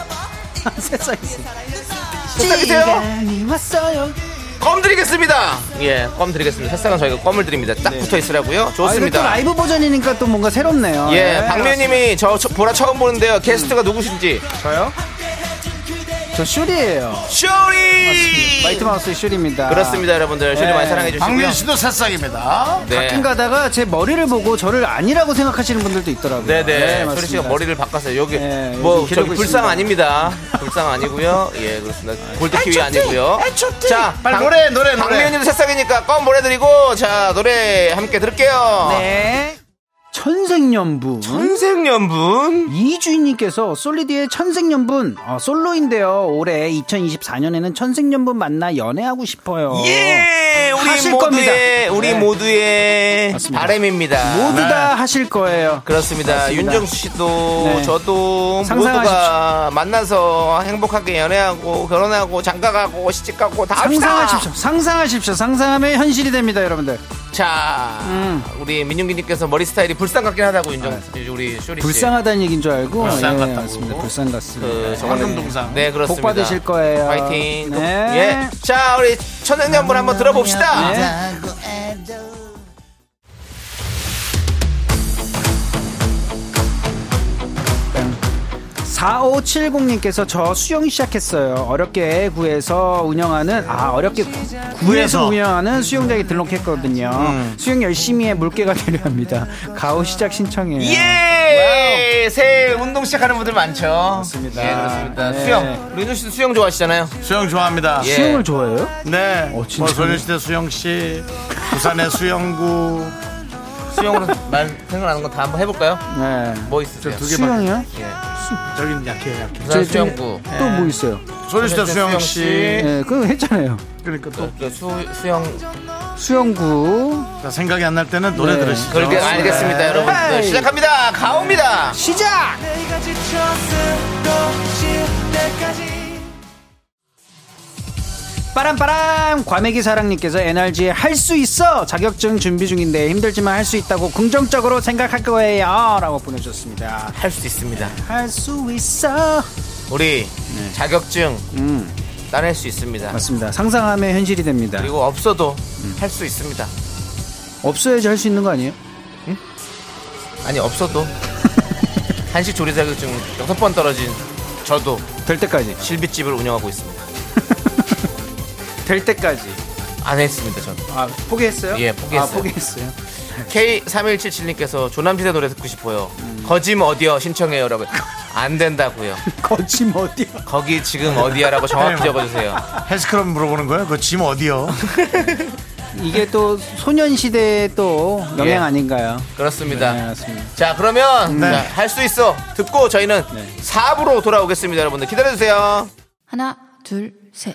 세상에. 새싹이세요? 왔어요. 껌 드리겠습니다. 예, 껌 드리겠습니다. 새싹은 저희가 껌을 드립니다. 딱 붙어 있으라고요. 아, 이거 좋습니다. 또 라이브 버전이니까 또 뭔가 새롭네요. 예, 네, 박미님이 저, 저 보라 처음 보는데요. 게스트가 누구신지. 저요? 저 쇼리예요. 쇼리! 마이티 마우스의 쇼리입니다. 그렇습니다, 여러분들. 쇼리 네. 많이 사랑해 주시고요. 박민 씨도 새싹입니다. 네. 가끔 가다가 제 머리를 보고 저를 아니라고 생각하시는 분들도 있더라고요. 네네. 맞습니다. 쇼리 씨가 머리를 바꿨어요. 여기 네, 뭐 저기 기르고 불상 있습니다. 아닙니다. 불상 아니고요. 예, 그렇습니다. 골드 키위 아니고요. 자, 빨리 노래, 노래, 노래. 박미연님도 새싹이니까 껌 보내드리고 자 노래 함께 들을게요. 네. 천생연분. 천생연분. 이주인님께서 솔리드의 천생연분 어, 솔로인데요. 올해 2024년에는 천생연분 만나 연애하고 싶어요. 예, 우리 하실 모두의 겁니다. 우리 네. 모두의 맞습니다. 바램입니다. 모두 다 하실 거예요. 그렇습니다. 맞습니다. 윤정수 씨도 네. 저도 모두가 만나서 행복하게 연애하고 결혼하고 장가가고 시집가고 다 합시다. 상상하십시오. 상상하십시오. 상상하면 현실이 됩니다, 여러분들. 자, 음. 우리 민윤기님께서 머리 스타일이 불쌍 같긴 하다고 인정. 우리 쇼리 씨. 불쌍하다는 얘기인 줄 알고. 불쌍 예, 같다고. 맞습니다. 불쌍 같습니다. 그 정말 황금동상. 네 그렇습니다. 복 받으실 거예요. 파이팅. 또- 네. 예. 자 우리 천생연분 한번 들어봅시다. 네. 4570님께서 저 수영 시작했어요. 어렵게 구해서 운영하는, 아, 어렵게 구, 구해서 구해서. 운영하는 수영장에 등록했거든요. 수영 열심히 해 물개가 되려 합니다. 가오 시작 신청해요. 예. 새해 운동 시작하는 분들 많죠. 맞습니다. 예 그렇습니다. 네. 수영. 윤정 씨도 수영 좋아하시잖아요. 수영 좋아합니다. 예. 수영을 좋아해요? 네. 어, 진짜요? 뭐 소녀시대 수영 씨, 부산의 수영구, 수영으로 말 생각나는 거 다 한번 해볼까요? 네. 뭐 있으세요? 두 개. 수영이요? 예. 저긴 약해요, 약해. 부산 수영구. 또뭐 있어요? 소리시대 수영 씨. 네, 그거 했잖아요. 그러니까 또 그 수, 수영. 수영구 자, 생각이 안 날 때는 노래 네. 들으시죠. 그렇게 알겠습니다, 여러분들. 헤이. 시작합니다. 가옵니다. 시작! 빠람빠람. 과메기 사랑님께서 NRG에 할수 있어. 자격증 준비 중인데 힘들지만 할 수 있다고 긍정적으로 생각할 거예요. 라고 보내주셨습니다. 할 수 있습니다. 할 수 있어. 우리 자격증 음. 따낼 수 있습니다. 맞습니다. 상상하면 현실이 됩니다. 그리고 없어도 할수 있습니다. 없어야지 할 수 있는 거 아니에요? 아니 없어도. 한식 조리 자격증 여섯 번 떨어진 저도 될 때까지. 실비집을 운영하고 있습니다. 될 때까지 안 했습니다, 저는. 아 포기했어요? 예, 포기했어요. 아, 포기했어요 K3177님께서 조남지대 노래 듣고 싶어요. 거짐 어디요? 신청해요, 여러분. 안 된다고요. 거침 어디야 거기 지금 어디야라고 정확히 적어주세요. 헬스클럽 물어보는 거예요? 그 짐 어디요? 이게 또 소년 시대의 또 영향 예. 아닌가요? 그렇습니다. 네 맞습니다 자, 그러면 네. 할 수 있어. 듣고 저희는 네. 4부로 돌아오겠습니다, 여러분들. 기다려주세요. 하나, 둘, 셋.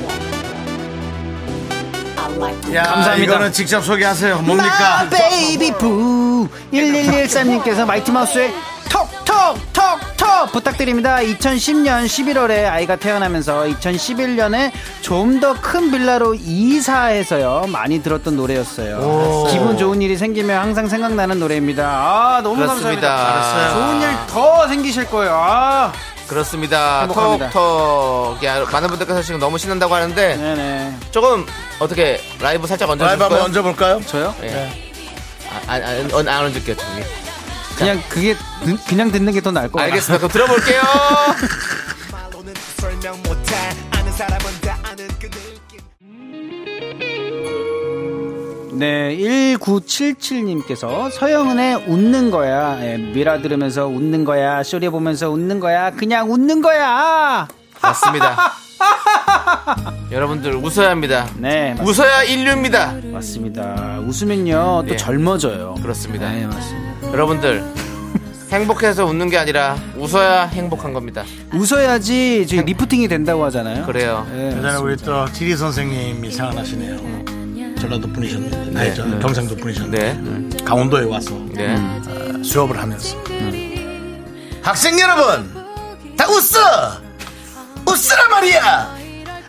야, 감사합니다. 이거는 직접 소개하세요. 뭡니까? 베이비 부 1113님께서 마이티 마우스의 톡톡톡톡 부탁드립니다. 2010년 11월에 아이가 태어나면서 2011년에 좀 더 큰 빌라로 이사해서요. 많이 들었던 노래였어요. 기분 좋은 일이 생기면 항상 생각나는 노래입니다. 아 너무 그렇습니다. 감사합니다. 좋은 일 더 생기실 거예요. 아 그렇습니다. 행복합니다. 톡톡. 야, 많은 분들께서 지금 너무 신난다고 하는데 네네 조금 어떻게 라이브 살짝 라이브 한번? 얹어볼까요? 저요? 예. 아, 아, 아, 안, 안 얹을게요, 저기. 그냥 그게 듣- 그냥 듣는 게 더 나을 것 같아요 알겠습니다. 그럼 들어볼게요. 네, 1977님께서 서영은의 웃는 거야. 예, 미라 들으면서 웃는 거야. 쇼리 보면서 웃는 거야. 그냥 웃는 거야. 맞습니다. 여러분들 웃어야 합니다. 네, 맞, 웃어야 인류입니다. 맞습니다. 웃으면요, 또 예. 젊어져요. 그렇습니다. 네, 맞습니다. 여러분들 행복해서 웃는 게 아니라 웃어야 행복한 겁니다. 웃어야지 저희 리프팅이 된다고 하잖아요. 그래요. 예, 예전에 우리 또 지리 선생님이 생각나시네요. 전라도 분이셨는데, 아니, 저 경상도 분이셨는데, 네. 강원도에 와서 네. 어, 수업을 하면서 학생 여러분 다 웃어 웃으라 말이야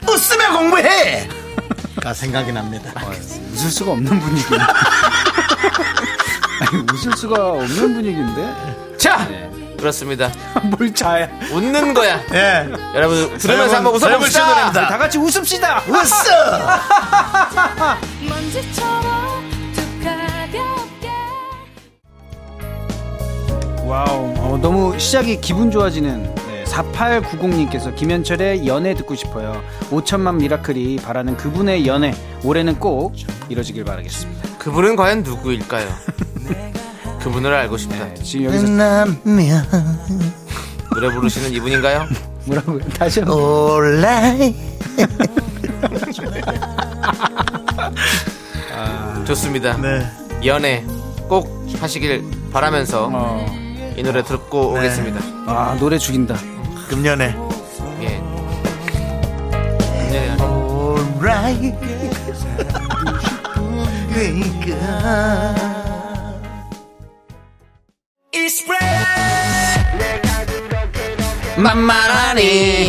웃으며 공부해 가 생각이 납니다. 웃을 수가 없는 분위기인데. 아니, 웃을 수가 없는 분위기인데. 자, 네. 그렇습니다. 뭘 자야. 웃는 거야. 예, 여러분 들으면서 한번 웃어봅시다. 노래입니다. 다 같이 웃읍시다. 웃어. Wow, 어, 너무 시작이 기분 좋아지는 네, 4890님께서 김현철의 연애 듣고 싶어요. 5천만 미라클이 바라는 그분의 연애 올해는 꼭 이뤄지길 바라겠습니다. 그분은 과연 누구일까요? 그분을 알고 싶다. 네, 지금 여기서 남면 노래 부르시는 이분인가요? 뭐라고요? 다시 한번. Alright 좋습니다. 네. 연애 꼭 하시길 바라면서 어, 이 노래 듣고 오겠습니다. 아 노래 죽인다. 금년에 예. 네. alright 만만하니.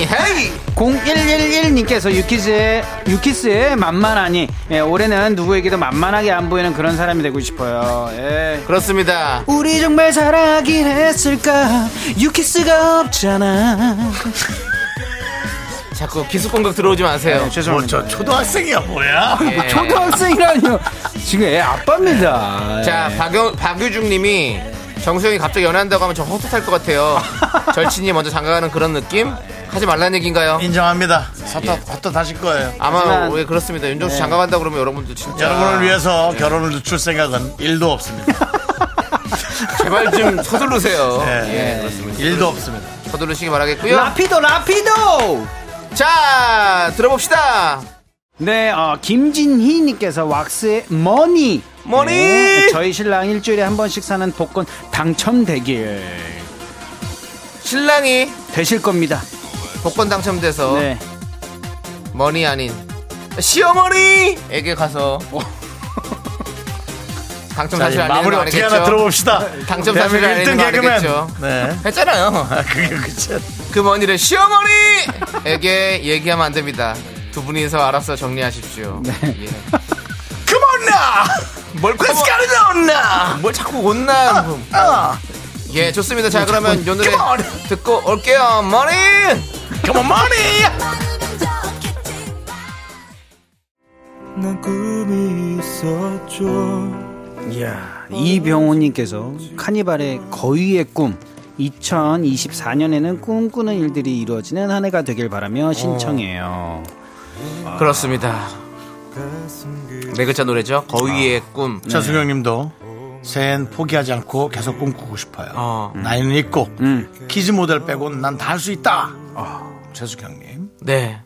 헤이! 0111님께서 유키스의 유키스의 만만하니. 예, 올해는 누구에게도 만만하게 안 보이는 그런 사람이 되고 싶어요. 예. 그렇습니다. 우리 정말 사랑하긴 했을까? 유키스가 없잖아. 자꾸 기습 공격 들어오지 마세요. 네, 죄송합니다. 뭐 저 초등학생이야 뭐야 예. 초등학생이라니요. 지금 애 아빠입니다. 자, 예. 박유, 박유중 님이 정수영이 갑자기 연애한다고 하면 저 헛헛할 것 같아요. 절친이 먼저 장가가는 그런 느낌? 하지 말라는 얘기인가요? 인정합니다. 헛헛, 헛헛 하실 거예요. 아마 왜 그렇습니다. 윤정수 장가간다 그러면 여러분들 진짜 여러분을 위해서 결혼을 늦출 생각은 일도 없습니다. 제발 좀 서두르세요. 예. 예, 그렇습니다. 일도 없습니다. 서두르시기 바라겠고요. 라피도 라피도 자, 들어봅시다. 네, 어, 김진희님께서 왁스의 머니. 머니! 네, 저희 신랑 일주일에 한 번씩 사는 복권 당첨 대길 신랑이 되실 겁니다. 복권 당첨돼서 네. 머니 아닌 시어머니에게 가서 당첨 자, 사실 이 알리는 마무리 거 어떻게 아니겠죠? 하나 들어봅시다. 당첨 사실을 대한민국 알리는 거 1등 개그맨. 아니겠죠? 네. 했잖아요. 아, 그게 그치. 그 머니를 시어머니에게 얘기하면 안 됩니다. 두 분이서 알아서 정리하십시오. 네. 예. Come on now! 뭘 Let's it on now! 뭘 자꾸 온나? 아, 예, 좋습니다. 자, 그러면 이 노래! 듣고 올게요. 머니! Come on, money! 난 꿈이 있었죠 이야, 이병호님께서 카니발의 거위의 꿈. 2024년에는 꿈꾸는 일들이 이루어지는 한 해가 되길 바라며 신청해요. 그렇습니다. 네 글자 노래죠. 거위의 꿈. 차수경 님도 새해엔 포기하지 않고 계속 꿈꾸고 싶어요. 어. 나이는 있고, 음. kids 모델 빼고는 난다 할 수 있다. 최수경 님. 네.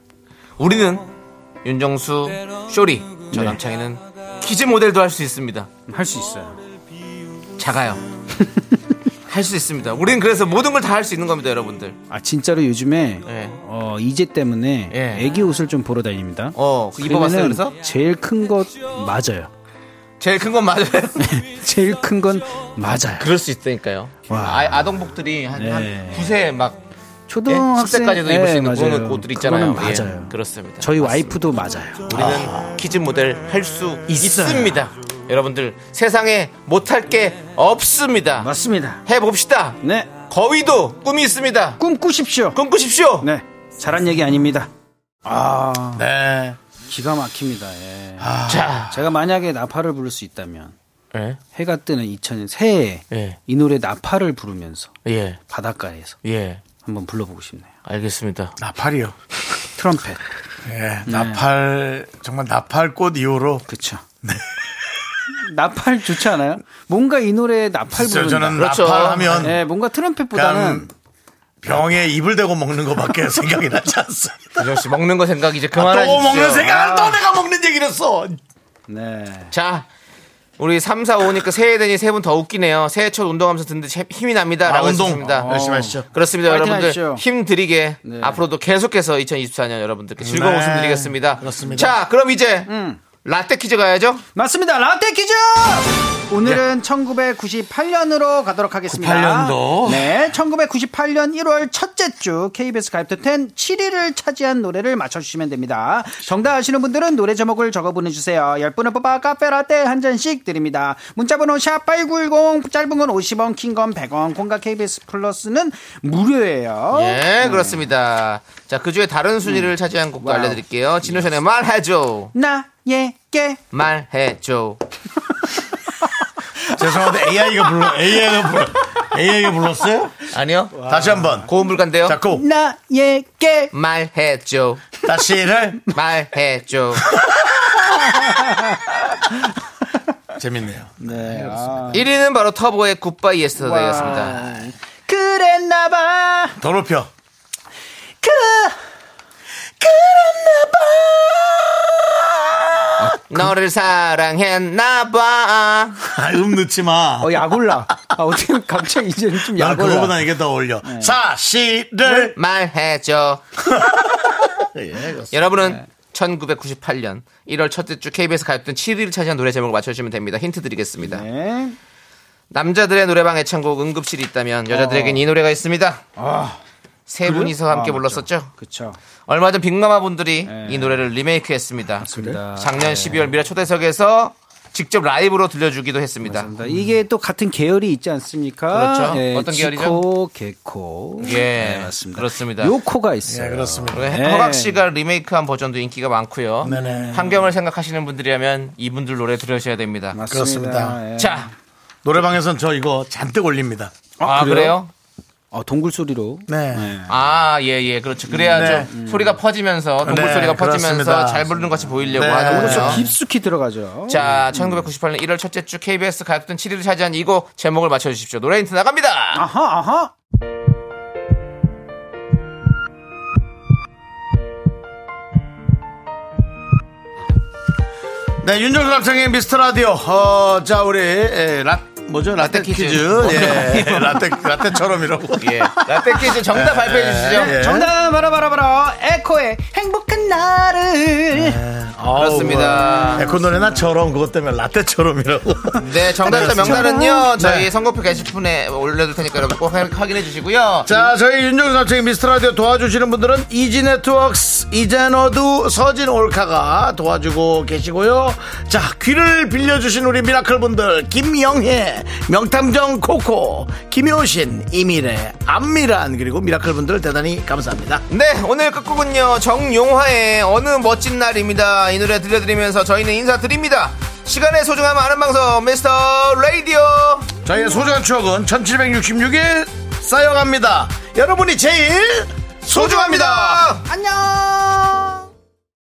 우리는 윤정수, 쇼리, 저 네. 남창희는 kids 모델도 할 수 있습니다. 할 수 있어요. 작아요. 할 수 있습니다. 우리는 그래서 모든 걸 다 할 수 있는 겁니다, 여러분들. 아, 진짜로 요즘에 예. 어, 이제 때문에 예. 애기 옷을 좀 보러 다닙니다. 어, 그거 입어봤어요, 그러면은 그래서? 제일 큰 것 맞아요. 제일 큰 건 맞아요. 제일 큰 건 맞아요. 그럴 수 있다니까요. 와. 아, 아동복들이 한, 네. 한 9세 막 초등학생 10세까지도 입을 수 예, 있는 그런 맞아요. 옷들 있잖아요. 그거는 예, 맞아요. 그렇습니다. 저희 맞습니다. 와이프도 맞아요. 우리는 키즈 모델 할 수 있습니다. 여러분들 세상에 못할 게 없습니다. 맞습니다. 해봅시다. 네, 거위도 꿈이 있습니다. 꿈꾸십시오. 꿈꾸십시오. 네, 잘한 얘기 아닙니다. 아, 네. 기가 막힙니다. 예. 자, 제가 만약에 나팔을 부를 수 있다면 예, 해가 뜨는 2000년 새해에 예, 이 노래 나팔을 부르면서 예, 바닷가에서 예. 한번 불러보고 싶네요. 알겠습니다. 나팔이요. 트럼펫. 예, 나팔, 정말 나팔꽃 이후로. 그쵸. 나팔 좋지 않아요? 뭔가 이 노래에 나팔 부른다. 저는 그렇죠. 나팔하면 네, 뭔가 트럼펫보다는 그냥 병에 입을 대고 먹는 것밖에 생각이 나지 않습니다. 윤정 씨 먹는 거 생각 이제 아, 그만하십시오. 또 먹는 생각을 또 내가 먹는 얘기를 했어. 네. 자, 우리 3, 4, 5니까 새해 되니 세 분 더 웃기네요. 새해 첫 운동하면서 듣는데 재- 힘이 납니다. 아, 라고 운동. 했습니다. 어, 열심히 하시죠. 그렇습니다. 여러분들 하십시오. 힘 드리게 네. 앞으로도 계속해서 2024년 여러분들께 즐거운 네. 웃음 드리겠습니다. 그렇습니다. 자, 그럼 이제 음. 라떼 퀴즈 가야죠. 맞습니다. 라떼 퀴즈! 오늘은 1998년으로 가도록 하겠습니다. 98년도. 네, 1998년 1월 첫째 주 KBS 가요 톱 10 7위를 차지한 노래를 맞춰주시면 됩니다. 정답 아시는 분들은 노래 제목을 적어 보내주세요. 10분을 뽑아 카페 라떼 한 잔씩 드립니다. 문자번호 샵8910, 짧은 건 50원, 긴 건 100원, 콩과 KBS 플러스는 무료예요. 예, 그렇습니다. 자, 그 중에 다른 순위를 차지한 곡도 음. Wow. 알려드릴게요. 지누션의 말해줘. 나 에게 말해줘. 죄송한데 AI가 불러, AI가 불러, AI가 불렀어요? 아니요. 다시 한 번. 고음불가인데요. 자, 고. 나에게 말해줘. 다시를. 말해줘. 재밌네요. 네, 아. 1위는 바로 터보의 Goodbye Yesterday였습니다. 그랬나봐 더 높여. 그 너를 사랑했나봐. 아, 음 넣지 마. 어, 약올라. 아, 어떻게 갑자기 이제는 좀난 약올라. 그거보다 이게 더 어울려. 사실을. 말해줘. 예. 여러분은 1998년 1월 첫째 주 KBS 가입된 7위를 차지한 노래 제목을 맞춰주시면 됩니다. 힌트 드리겠습니다. 네. 남자들의 노래방 애창곡 응급실이 있다면 여자들에겐 이 노래가 있습니다. 아, 세 분이서 함께 아, 불렀었죠. 그쵸. 얼마 전 빅마마 분들이 네. 이 노래를 리메이크했습니다. 맞습니다. 작년 12월 미라 초대석에서 직접 라이브로 들려주기도 했습니다. 맞습니다. 이게 또 같은 계열이 있지 않습니까? 그렇죠. 예, 어떤 계열이죠? 지코, 개코. 예, 네, 맞습니다. 그렇습니다. 요코가 있어요. 예, 그렇습니다. 네. 허각 씨가 리메이크한 버전도 인기가 많고요. 네네. 환경을 생각하시는 분들이라면 이분들 노래 들으셔야 됩니다. 맞습니다. 그렇습니다. 예. 자, 노래방에선 저 이거 잔뜩 올립니다. 아, 그래요? 어, 동굴 소리로. 네. 아, 예, 예. 그렇죠. 그래야 네. 좀 소리가 퍼지면서, 동물 네, 소리가 퍼지면서 그렇습니다. 잘 부르는 것이 보이려고 네. 하는 거죠. 깊숙이 들어가죠. 자, 1998년 1월 첫째 주 KBS 가요톱 7위를 차지한 이 곡 제목을 맞춰주십시오. 노래 힌트 나갑니다. 아하, 아하. 네, 윤정수 남창의 미스터 라디오. 어, 자, 우리, 에, 라, 뭐죠? 라떼, 라떼 퀴즈. 퀴즈. 예. 라떼, 라떼처럼이라고. 예. 라떼 퀴즈 정답 발표해 주시죠. 예. 정답 바로 바로 바로 에코의 행복한 나를. 그렇습니다. 아우, 에코 노래 나처럼 그것 때문에 라떼처럼이라고. 네, 정답자 명단은요, 저희 네. 선곡표 게시판에 올려둘 테니까 여러분 꼭 확- 확인해 주시고요. 자, 저희 윤정수 남창희의 미스터 라디오 도와주시는 분들은 이지 네트워크스, 이젠어두, 서진 올카가 도와주고 계시고요. 자, 귀를 빌려주신 우리 미라클 분들, 김영혜, 명탐정 코코, 김효신, 이미래, 안미란, 그리고 미라클 분들 대단히 감사합니다. 네, 오늘 끝곡은요, 정용화의 어느 멋진 날입니다. 이 노래 들려드리면서 저희는 인사드립니다. 시간의 소중함 아는 방송, 미스터 라디오. 저희의 소중한 추억은 1766일 쌓여갑니다. 여러분이 제일 소중합니다. 안녕.